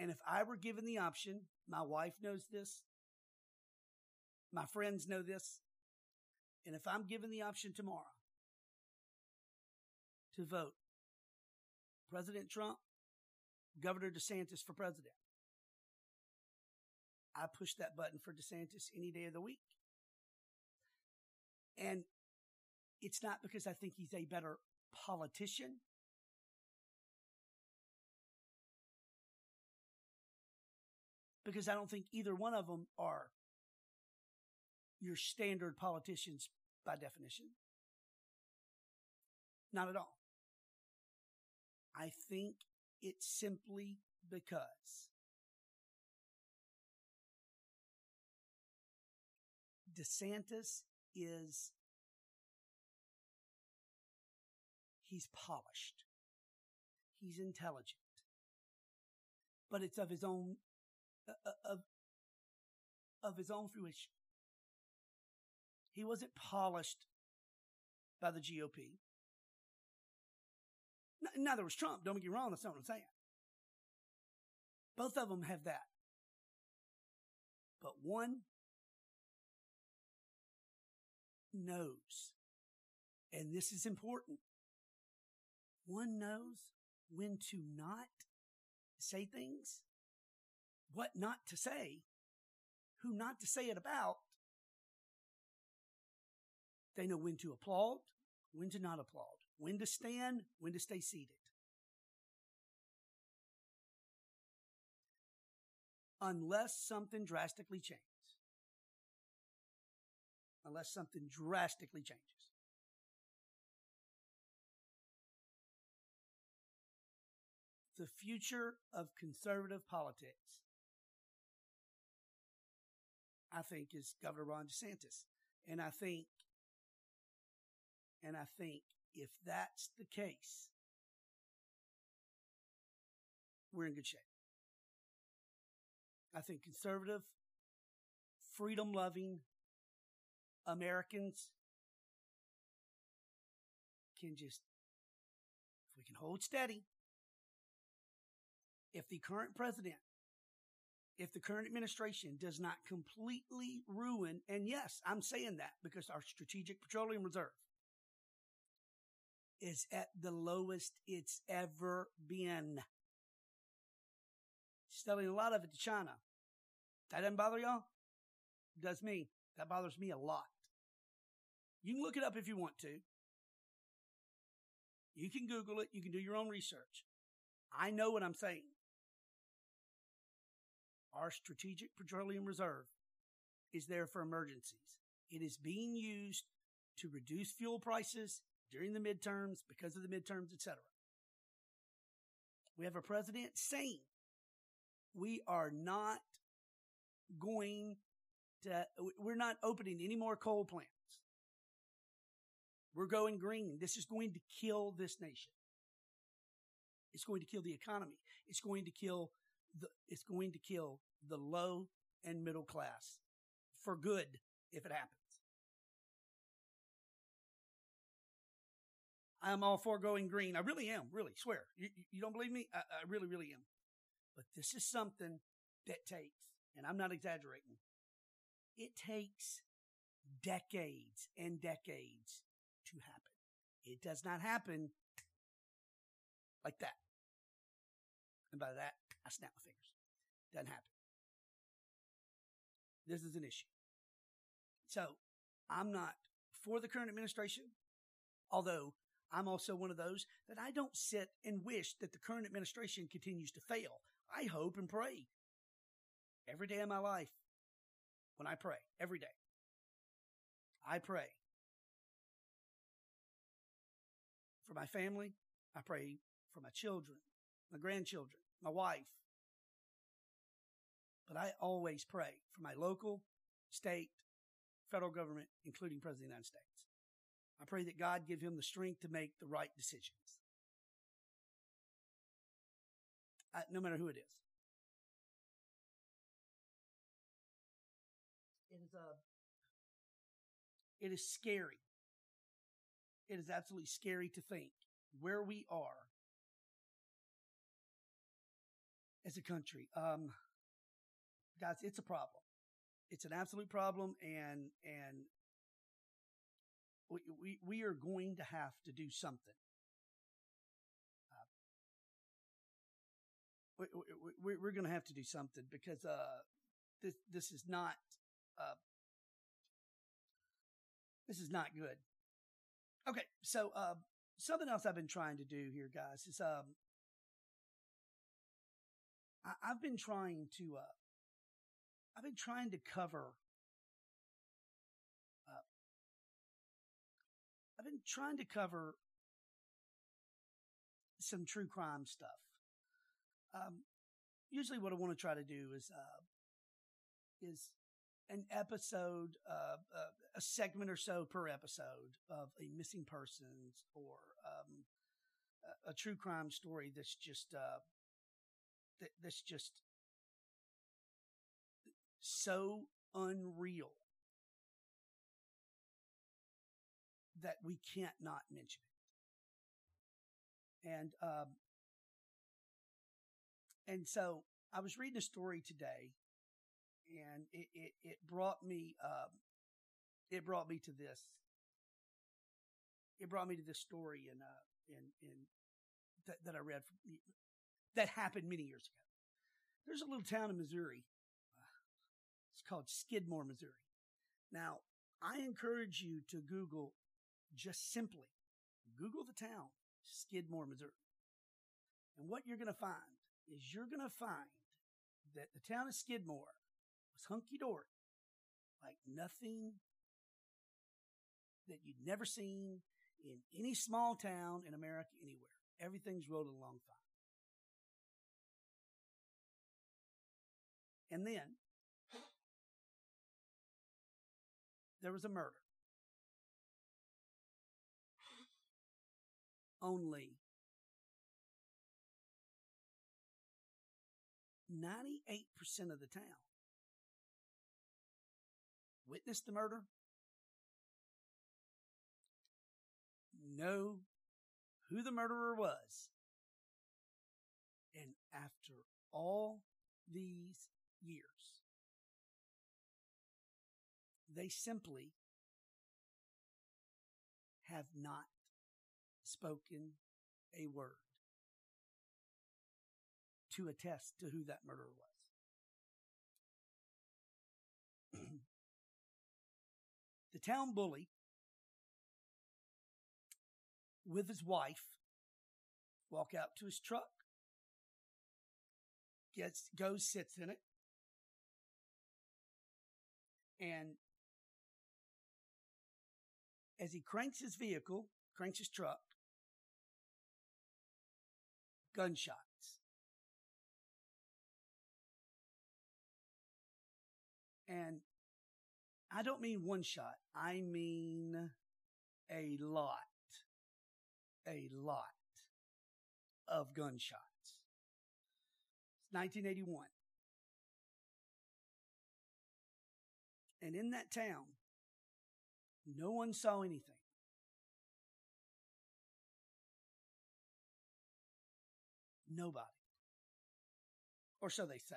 A: And if I were given the option, my wife knows this, my friends know this, and if I'm given the option tomorrow to vote President Trump, Governor DeSantis for president, I push that button for DeSantis any day of the week. And it's not because I think he's a better politician. Because I don't think either one of them are your standard politicians by definition. Not at all. I think it's simply because DeSantis is he's polished. He's intelligent. But it's of his own Uh, uh, of of his own fruition. He wasn't polished by the GOP. Neither was Trump. Don't get me wrong. That's not what I'm saying. Both of them have that. But one knows, and this is important, one knows when to not say things, what not to say, who not to say it about. They know when to applaud, when to not applaud, when to stand, when to stay seated. Unless something drastically changes. Unless something drastically changes. The future of conservative politics, I think, is Governor Ron DeSantis. And I think and I think if that's the case, we're in good shape. I think conservative, freedom loving Americans can just, if we can hold steady, if the current president, if the current administration does not completely ruin, and yes, I'm saying that because our strategic petroleum reserve is at the lowest it's ever been. Selling a lot of it to China. That doesn't bother y'all? It does me. That bothers me a lot. You can look it up if you want to. You can Google it. You can do your own research. I know what I'm saying. Our strategic petroleum reserve is there for emergencies. It is being used to reduce fuel prices during the midterms, because of the midterms, etc. We have a president saying we are not going to, we're not opening any more coal plants. We're going green. This is going to kill this nation. It's going to kill the economy. It's going to kill the, it's going to kill the low and middle class for good if it happens. I'm all for going green. I really am. Really, swear. You, you don't believe me? I, I really, really am. But this is something that takes, and I'm not exaggerating, it takes decades and decades to happen. It does not happen like that. And by that, I snap my fingers. Doesn't happen. This is an issue. So I'm not for the current administration, although I'm also one of those that I don't sit and wish that the current administration continues to fail. I hope and pray every day of my life when I pray, every day. I pray for my family. I pray for my children, my grandchildren, my wife. But I always pray for my local, state, federal government, including President of the United States. I pray that God give him the strength to make the right decisions. Uh, no matter who it is. It is uh, it is scary. It is absolutely scary to think where we are as a country. Um, guys, it's a problem. It's an absolute problem, and and we we, we are going to have to do something. Uh, we, we, we're going to have to do something because uh, this this is not uh, this is not good. Okay, so uh, something else I've been trying to do here, guys, is um, I, have been trying to uh, I've been trying to cover. Uh, I've been trying to cover some true crime stuff. Um, usually, what I want to try to do is uh, is an episode, uh, uh, a segment or so per episode of a missing persons or um, a, a, true crime story that's just uh, that, that's just so unreal that we can't not mention it. And um, and so I was reading a story today and it, it, it brought me, um, it brought me to this. It brought me to this story in, uh, in, in, that, that I read from, that happened many years ago. There's a little town in Missouri. Uh, it's called Skidmore, Missouri. Now, I encourage you to Google just simply Google the town, Skidmore, Missouri. And what you're going to find is you're going to find that the town of Skidmore was hunky dory, like nothing that you'd never seen in any small town in America anywhere. Everything's rolling along fine. And then there was a murder. Only 98% of the town witnessed the murder, know who the murderer was. And after all these years, they simply have not spoken a word to attest to who that murderer was. the town bully with his wife walk out to his truck, gets goes, sits in it, and as he cranks his vehicle, cranks his truck, gunshots. And I don't mean one shot. I mean a lot, a lot of gunshots. It's 1981. And in that town, no one saw anything. Nobody. Or so they say.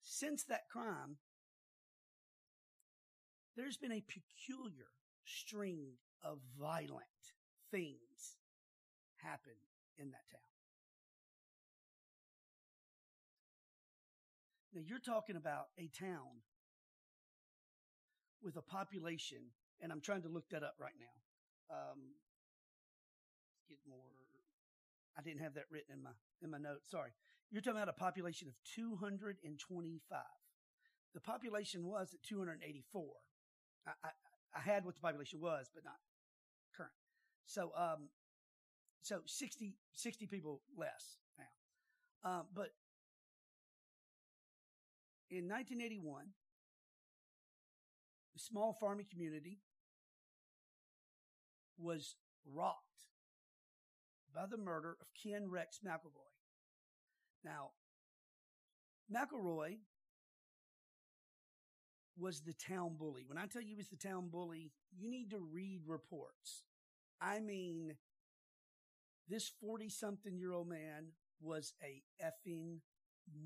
A: Since that crime, there's been a peculiar string of violent things happen in that town. Now you're talking about a town with a population, and I'm trying to look that up right now. Um, get more. I didn't have that written in my in my notes. Sorry. You're talking about a population of 225. The population was at 284. I, I, I had what the population was, but not current. So, um, so 60, 60 people less now. Um, but in 1981, the small farming community was rocked by the murder of Ken Rex McElroy. Now, McElroy was the town bully. When I tell you he was the town bully, you need to read reports. I mean, this 40 something year old man was a effing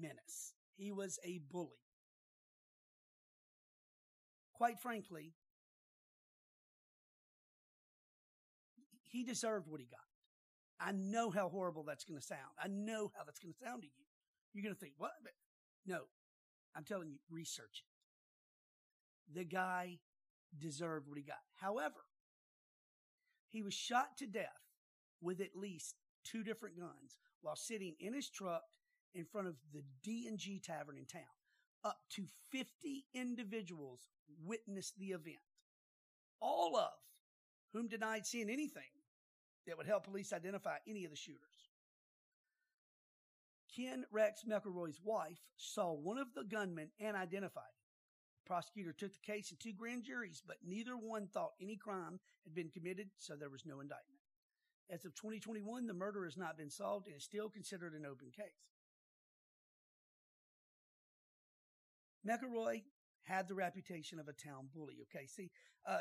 A: menace. He was a bully. Quite frankly, he deserved what he got. I know how horrible that's going to sound. I know how that's going to sound to you. You're going to think, what? No, I'm telling you, research it. The guy deserved what he got. However, he was shot to death with at least two different guns while sitting in his truck in front of the D&G Tavern in town. Up to 50 individuals witnessed the event, all of whom denied seeing anything that would help police identify any of the shooters. Ken Rex McElroy's wife saw one of the gunmen and identified him. The prosecutor took the case in two grand juries, but neither one thought any crime had been committed, so there was no indictment. As of 2021, the murder has not been solved and is still considered an open case. McElroy had the reputation of a town bully. Okay, see, uh,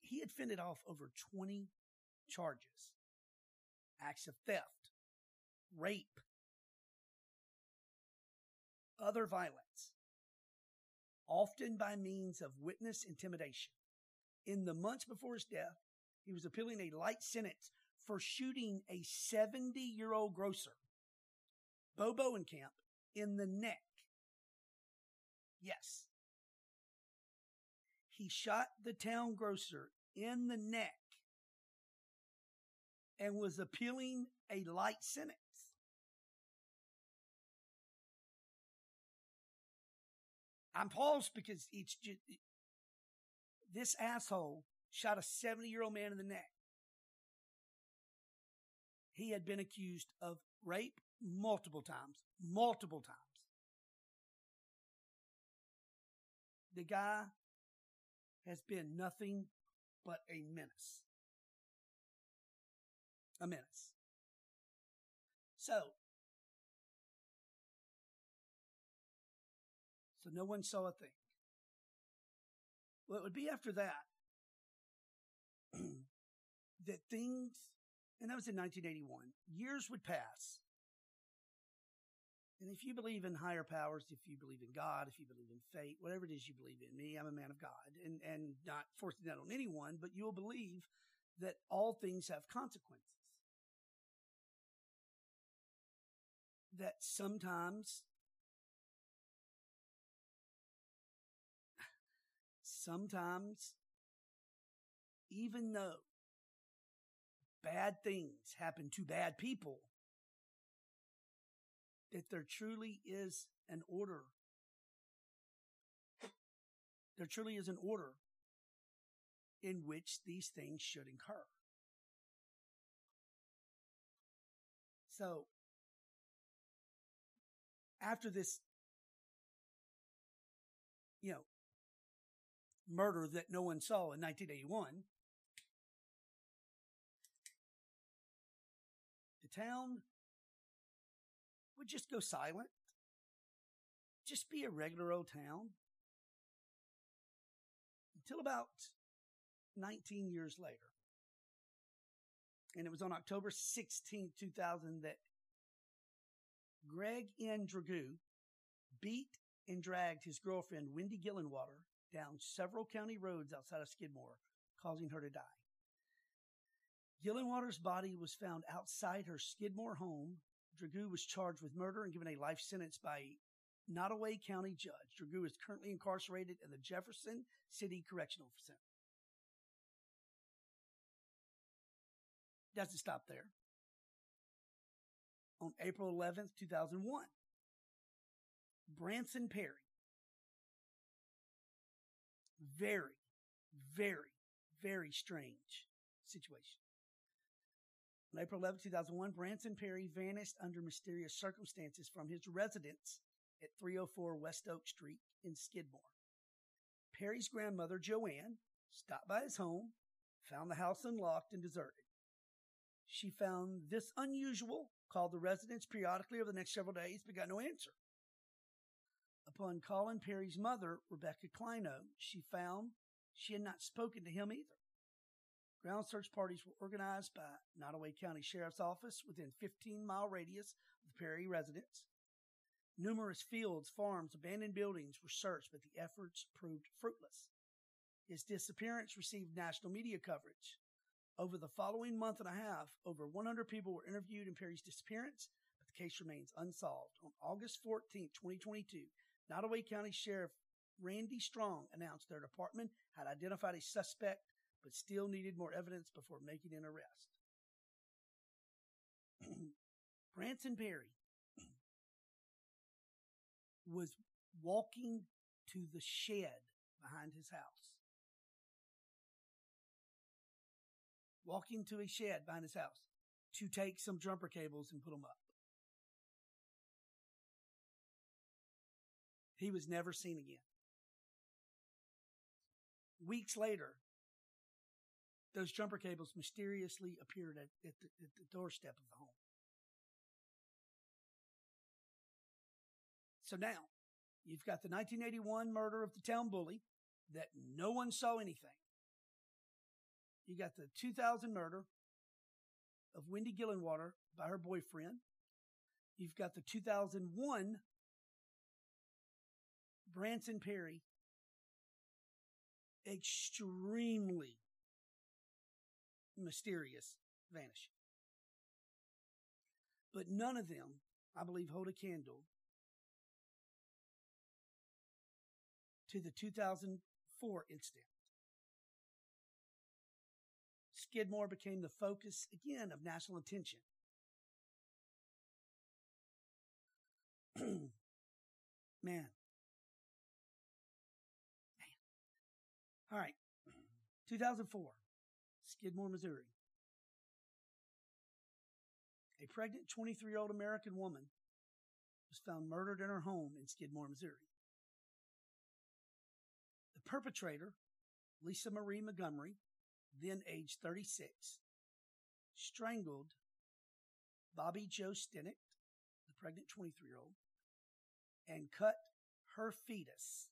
A: he had fended off over 20 charges acts of theft, rape, other violence, often by means of witness intimidation. In the months before his death, he was appealing a light sentence for shooting a 70 year old grocer, Bo Bowenkamp, in the neck. Yes. He shot the town grocer in the neck and was appealing a light sentence. I'm paused because it's just this asshole shot a 70 year old man in the neck. He had been accused of rape multiple times, multiple times. The guy has been nothing but a menace a menace. So, so no one saw a thing. Well, it would be after that that things, and that was in 1981, years would pass. And if you believe in higher powers, if you believe in God, if you believe in fate, whatever it is you believe in, me, I'm a man of God, and, and not forcing that on anyone, but you'll believe that all things have consequences. that sometimes sometimes even though bad things happen to bad people that there truly is an order. There truly is an order in which these things should occur so after this, you know, murder that no one saw in 1981, the town would just go silent, just be a regular old town. until about 19 years later. And it was on October 16, 2000, that Greg N. Dragoo beat and dragged his girlfriend, Wendy Gillenwater, down several county roads outside of Skidmore, causing her to die. Gillenwater's body was found outside her Skidmore home. Dragoo was charged with murder and given a life sentence by Nodaway County judge. Dragoo is currently incarcerated in the Jefferson City Correctional Center. Doesn't stop there. On April 11th, 2001, Branson Perry, very, very, very strange situation. On April 11, 2001, Branson Perry vanished under mysterious circumstances from his residence at 304 West Oak Street in Skidmore. Perry's grandmother, Joanne, stopped by his home, found the house unlocked and deserted. She found this unusual, called the residence periodically over the next several days, but got no answer. Upon calling Perry's mother, Rebecca Kleino, she found she had not spoken to him either. Ground search parties were organized by Nodaway County Sheriff's Office within 15 mile radius of the Perry residence. Numerous fields, farms, abandoned buildings were searched, but the efforts proved fruitless. His disappearance received national media coverage. Over the following month and a half, over 100 people were interviewed in Perry's disappearance, but the case remains unsolved. On August 14, 2022, Nodaway County Sheriff Randy Strong announced their department had identified a suspect but still needed more evidence before making an arrest. Branson Perry was walking to the shed behind his house. Walking to a shed behind his house to take some jumper cables and put them up. He was never seen again. Weeks later, those jumper cables mysteriously appeared at, at, the, at the doorstep of the home. So now you've got the 1981 murder of the town bully that no one saw anything. You got the 2000 murder of Wendy Gillenwater by her boyfriend. You've got the 2001 Branson Perry extremely mysterious vanishing. But none of them, I believe, hold a candle to the 2004 incident. Skidmore became the focus again of national attention. Man. Man. All right. 2004. Skidmore, Missouri. A pregnant 23 year old American woman was found murdered in her home in Skidmore, Missouri. The perpetrator, Lisa Marie Montgomery, then age 36, strangled Bobbie Jo Stinnett, the pregnant 23 year old, and cut her fetus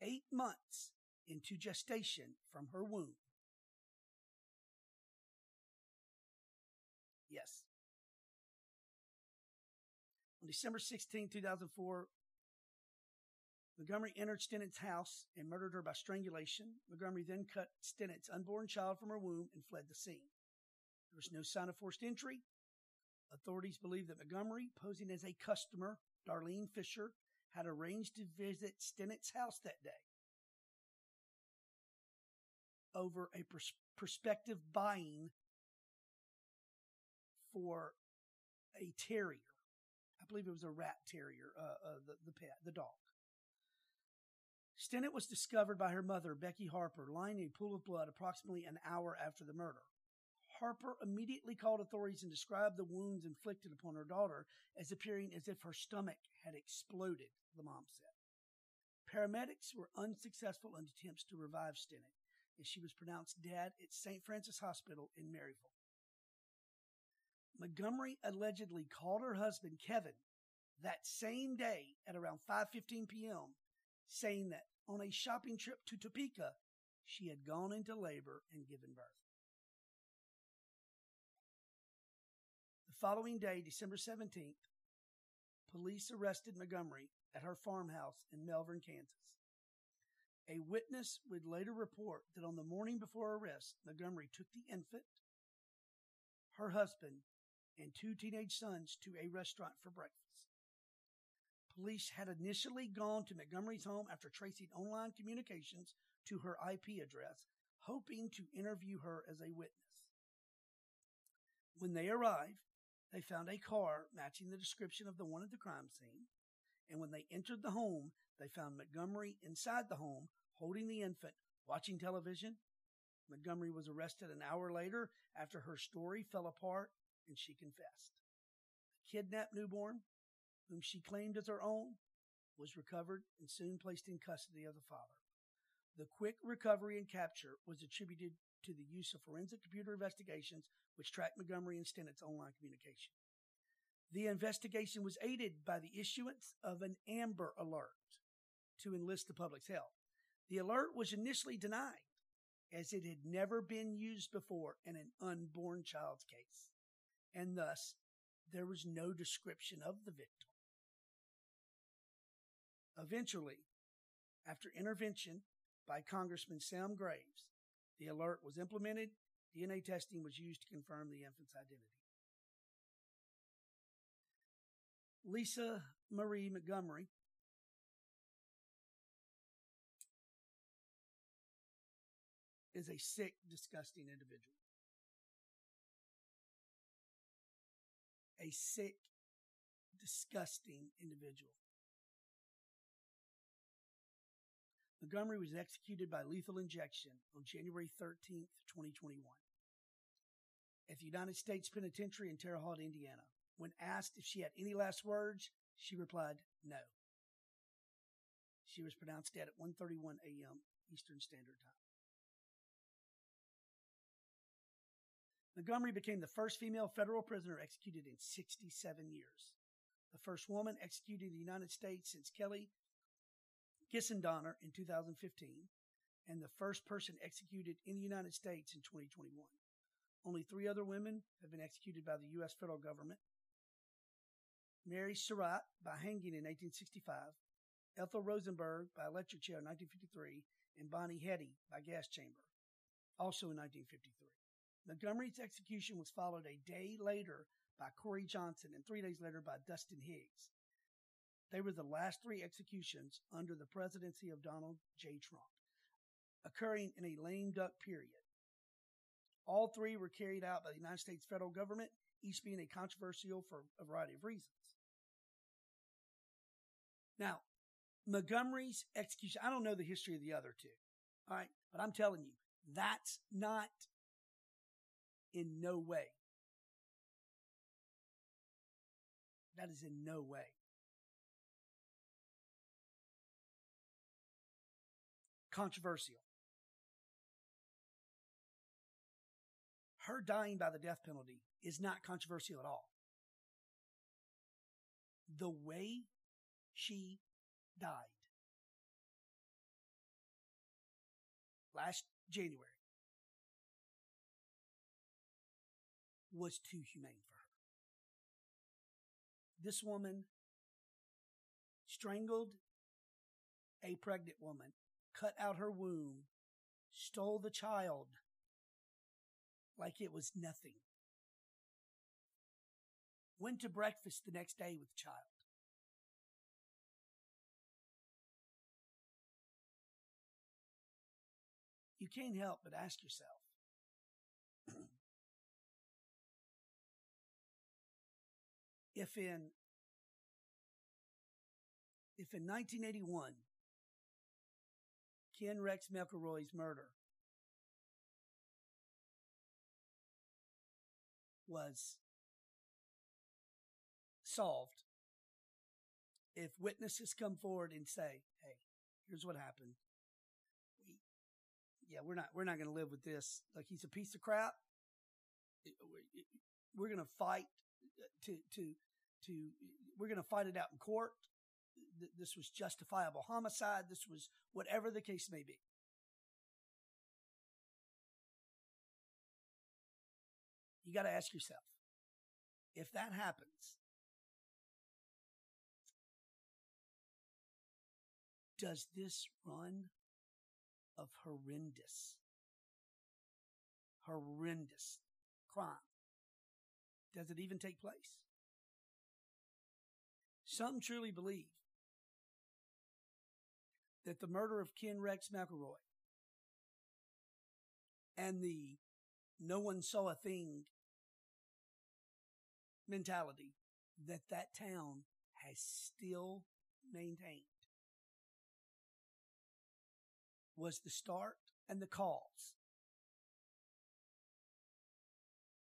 A: eight months into gestation from her womb On December 16, 2004, Montgomery entered Stinnett's house and murdered her by strangulation. Montgomery then cut Stinnett's unborn child from her womb and fled the scene. There was no sign of forced entry. Authorities believe that Montgomery, posing as a customer, Darlene Fisher, had arranged to visit Stinnett's house that day over a pers- prospective buying for a terrier. Believe it was a rat terrier, uh, uh, the, the pet, the dog. Stinnett was discovered by her mother, Becky Harper, lying in a pool of blood approximately an hour after the murder. Harper immediately called authorities and described the wounds inflicted upon her daughter as appearing as if her stomach had exploded, the mom said. Paramedics were unsuccessful in attempts to revive Stinnett, and she was pronounced dead at St. Francis Hospital in Maryville. Montgomery allegedly called her husband Kevin that same day at around 5:15 p.m. saying that on a shopping trip to Topeka she had gone into labor and given birth. The following day, December 17th, police arrested Montgomery at her farmhouse in Melvern, Kansas. A witness would later report that on the morning before arrest, Montgomery took the infant, her husband, and two teenage sons to a restaurant for breakfast. Police had initially gone to Montgomery's home after tracing online communications to her IP address, hoping to interview her as a witness. When they arrived, they found a car matching the description of the one at the crime scene, and when they entered the home, they found Montgomery inside the home holding the infant, watching television. Montgomery was arrested an hour later after her story fell apart and she confessed. The kidnapped newborn, whom she claimed as her own, was recovered and soon placed in custody of the father. The quick recovery and capture was attributed to the use of forensic computer investigations which tracked Montgomery and Stinnett's online communication. The investigation was aided by the issuance of an Amber Alert to enlist the public's help. The alert was initially denied as it had never been used before in an unborn child's case, and thus there was no description of the victim. Eventually, after intervention by Congressman Sam Graves, the alert was implemented. DNA testing was used to confirm the infant's identity. Lisa Marie Montgomery is a sick, disgusting individual. A sick, disgusting individual. Montgomery was executed by lethal injection on January 13th, 2021, at the United States Penitentiary in Terre Haute, Indiana. When asked if she had any last words, she replied, no. She was pronounced dead at 1.31 a.m. Eastern Standard Time. Montgomery became the first female federal prisoner executed in 67 years. The first woman executed in the United States since Kelly Gissendaner in 2015, and the first person executed in the United States in 2021. Only three other women have been executed by the U.S. federal government. Mary Surratt by hanging in 1865, Ethel Rosenberg by electric chair in 1953, and Bonnie Heady by gas chamber, also in 1953. Montgomery's execution was followed a day later by Corey Johnson and three days later by Dustin Higgs. They were the last three executions under the presidency of Donald J. Trump, occurring in a lame duck period. All three were carried out by the United States federal government, each being a controversial for a variety of reasons. Now, Montgomery's execution, I don't know the history of the other two. All right. But I'm telling you, that's not in no way. That is in no way. Controversial. Her dying by the death penalty is not controversial at all. The way she died last January was too humane for her. This woman strangled a pregnant woman, cut out her womb, stole the child like it was nothing. Went to breakfast the next day with the child. You can't help but ask yourself if in if in 1981 Ken Rex McElroy's murder was solved, if witnesses come forward and say, "Hey, here's what happened," we, yeah, we're not we're not going to live with this. Like he's a piece of crap. We're going to fight uh, to to to we're going to fight it out in court. This was justifiable homicide. This was whatever the case may be. You got to ask yourself if that happens, does this run of horrendous, horrendous crime, does it even take place? Some truly believe that the murder of Ken Rex McElroy and the no one saw a thing mentality that that town has still maintained was the start and the cause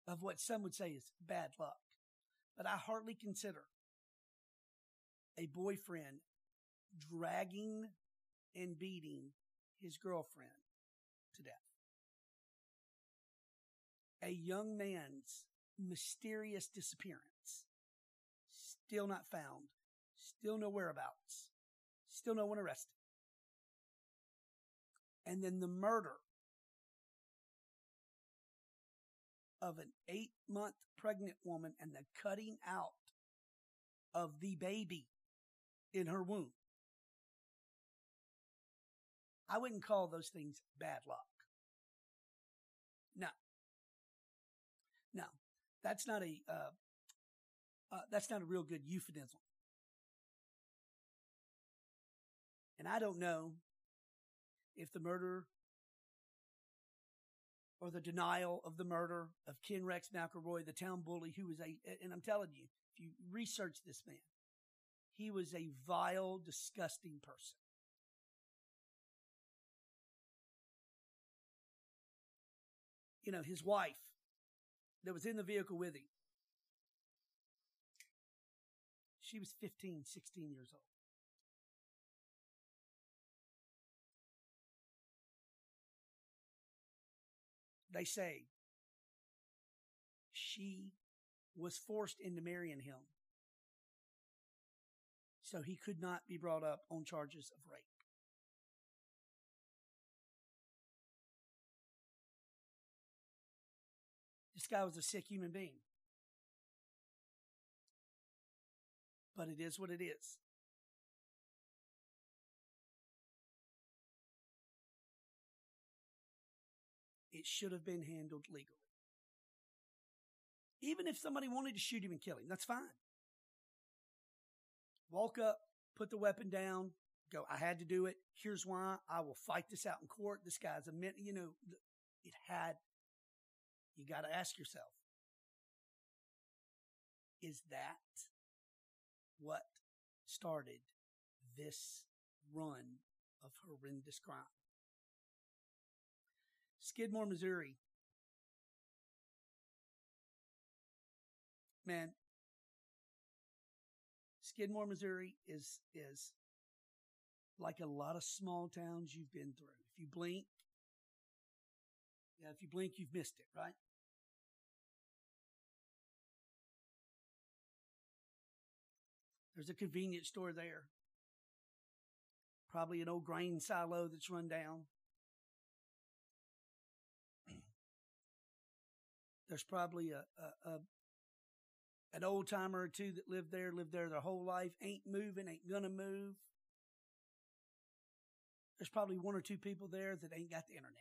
A: of what some would say is bad luck. But I hardly consider a boyfriend dragging and beating his girlfriend to death. A young man's mysterious disappearance, still not found, still no whereabouts, still no one arrested. And then the murder of an eight month pregnant woman and the cutting out of the baby in her womb. I wouldn't call those things bad luck. No. No. That's not a, uh, uh, that's not a real good euphemism. And I don't know if the murder or the denial of the murder of Ken Rex McElroy, the town bully, who was a, and I'm telling you, if you research this man, he was a vile, disgusting person. You know, his wife that was in the vehicle with him, she was 15, 16 years old. They say she was forced into marrying him so he could not be brought up on charges of rape. This guy was a sick human being. But it is what it is. It should have been handled legally. Even if somebody wanted to shoot him and kill him, that's fine. Walk up, put the weapon down, go, I had to do it. Here's why. I will fight this out in court. This guy's a min, you know, it had, you got to ask yourself, is that what started this run of horrendous crime? Skidmore, Missouri. Man, Skidmore, Missouri is is like a lot of small towns you've been through. If you blink, yeah, if you blink, you've missed it, right? There's a convenience store there. Probably an old grain silo that's run down. There's probably a, a, a an old timer or two that lived there, lived there their whole life, ain't moving, ain't gonna move. There's probably one or two people there that ain't got the internet.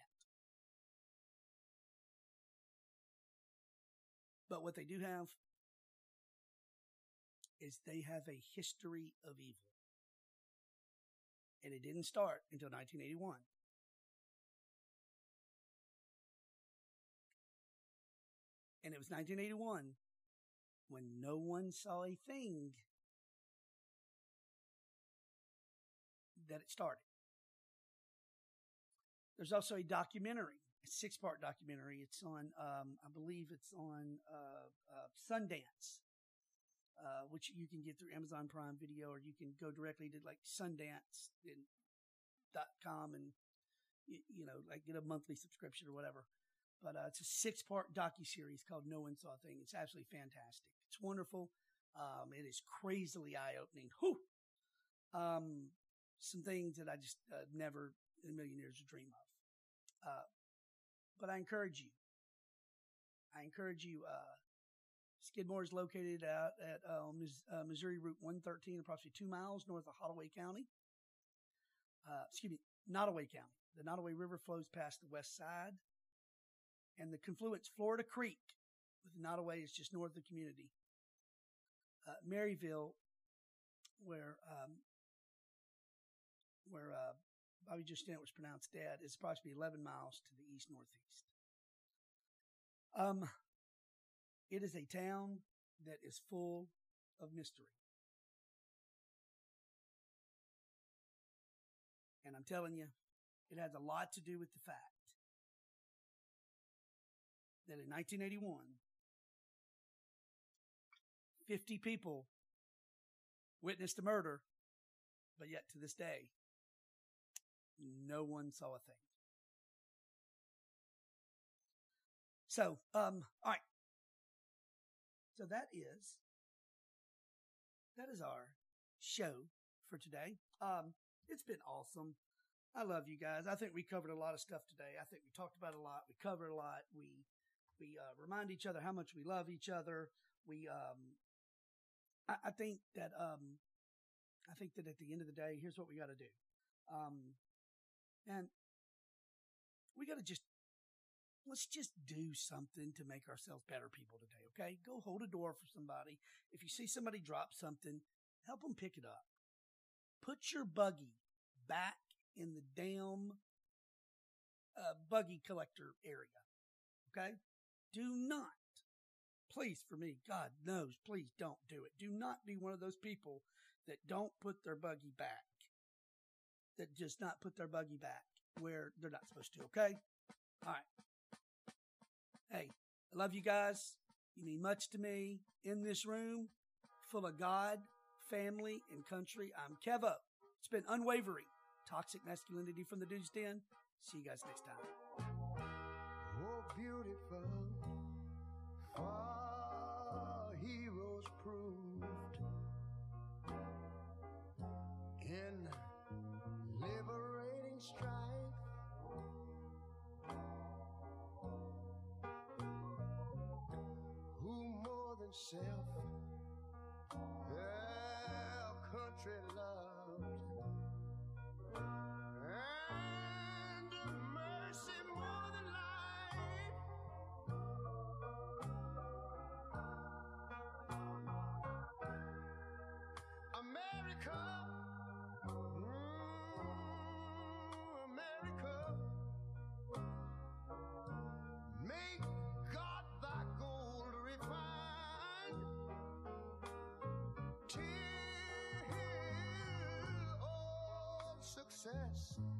A: But what they do have is they have a history of evil. And it didn't start until 1981. And it was 1981 when no one saw a thing that it started. There's also a documentary, a six part documentary. It's on, um, I believe it's on uh, uh, Sundance, uh, which you can get through Amazon Prime Video, or you can go directly to like Sundance.com and, you, you know, like get a monthly subscription or whatever. But uh, it's a six part docu series called No One Saw a Thing. It's absolutely fantastic. It's wonderful. Um, it is crazily eye opening. Whew. Um, some things that I just uh, never in a million years would dream of. Uh, but I encourage you. I encourage you. Uh, Skidmore is located out at uh, uh, Missouri Route 113, approximately two miles north of Holloway County. Uh, excuse me, Nodaway County. The Nodaway River flows past the west side, and the confluence Florida Creek with Nodaway is just north of the community. Uh, Maryville, where um, where uh, Bobby Justin was pronounced dead, is approximately 11 miles to the east northeast. Um, it is a town that is full of mystery. And I'm telling you, it has a lot to do with the fact that in 1981, 50 people witnessed a murder, but yet to this day, no one saw a thing. So, um, all right. So that is that is our show for today. Um, it's been awesome. I love you guys. I think we covered a lot of stuff today. I think we talked about a lot. We covered a lot. We we uh, remind each other how much we love each other. We um, I, I think that um, I think that at the end of the day, here's what we got to do. Um, and we got to just let's just do something to make ourselves better people today. Okay, go hold a door for somebody. If you see somebody drop something, help them pick it up. Put your buggy back in the damn uh, buggy collector area. Okay, do not. Please, for me, God knows, please don't do it. Do not be one of those people that don't put their buggy back. That just not put their buggy back where they're not supposed to, okay? All right. Hey, I love you guys. You mean much to me. In this room, full of God, family, and country, I'm Kevo. It's been unwavering. Toxic masculinity from the Dude's Den. See you guys next time.
M: Beautiful, far heroes proved in liberating strife. Who more than self success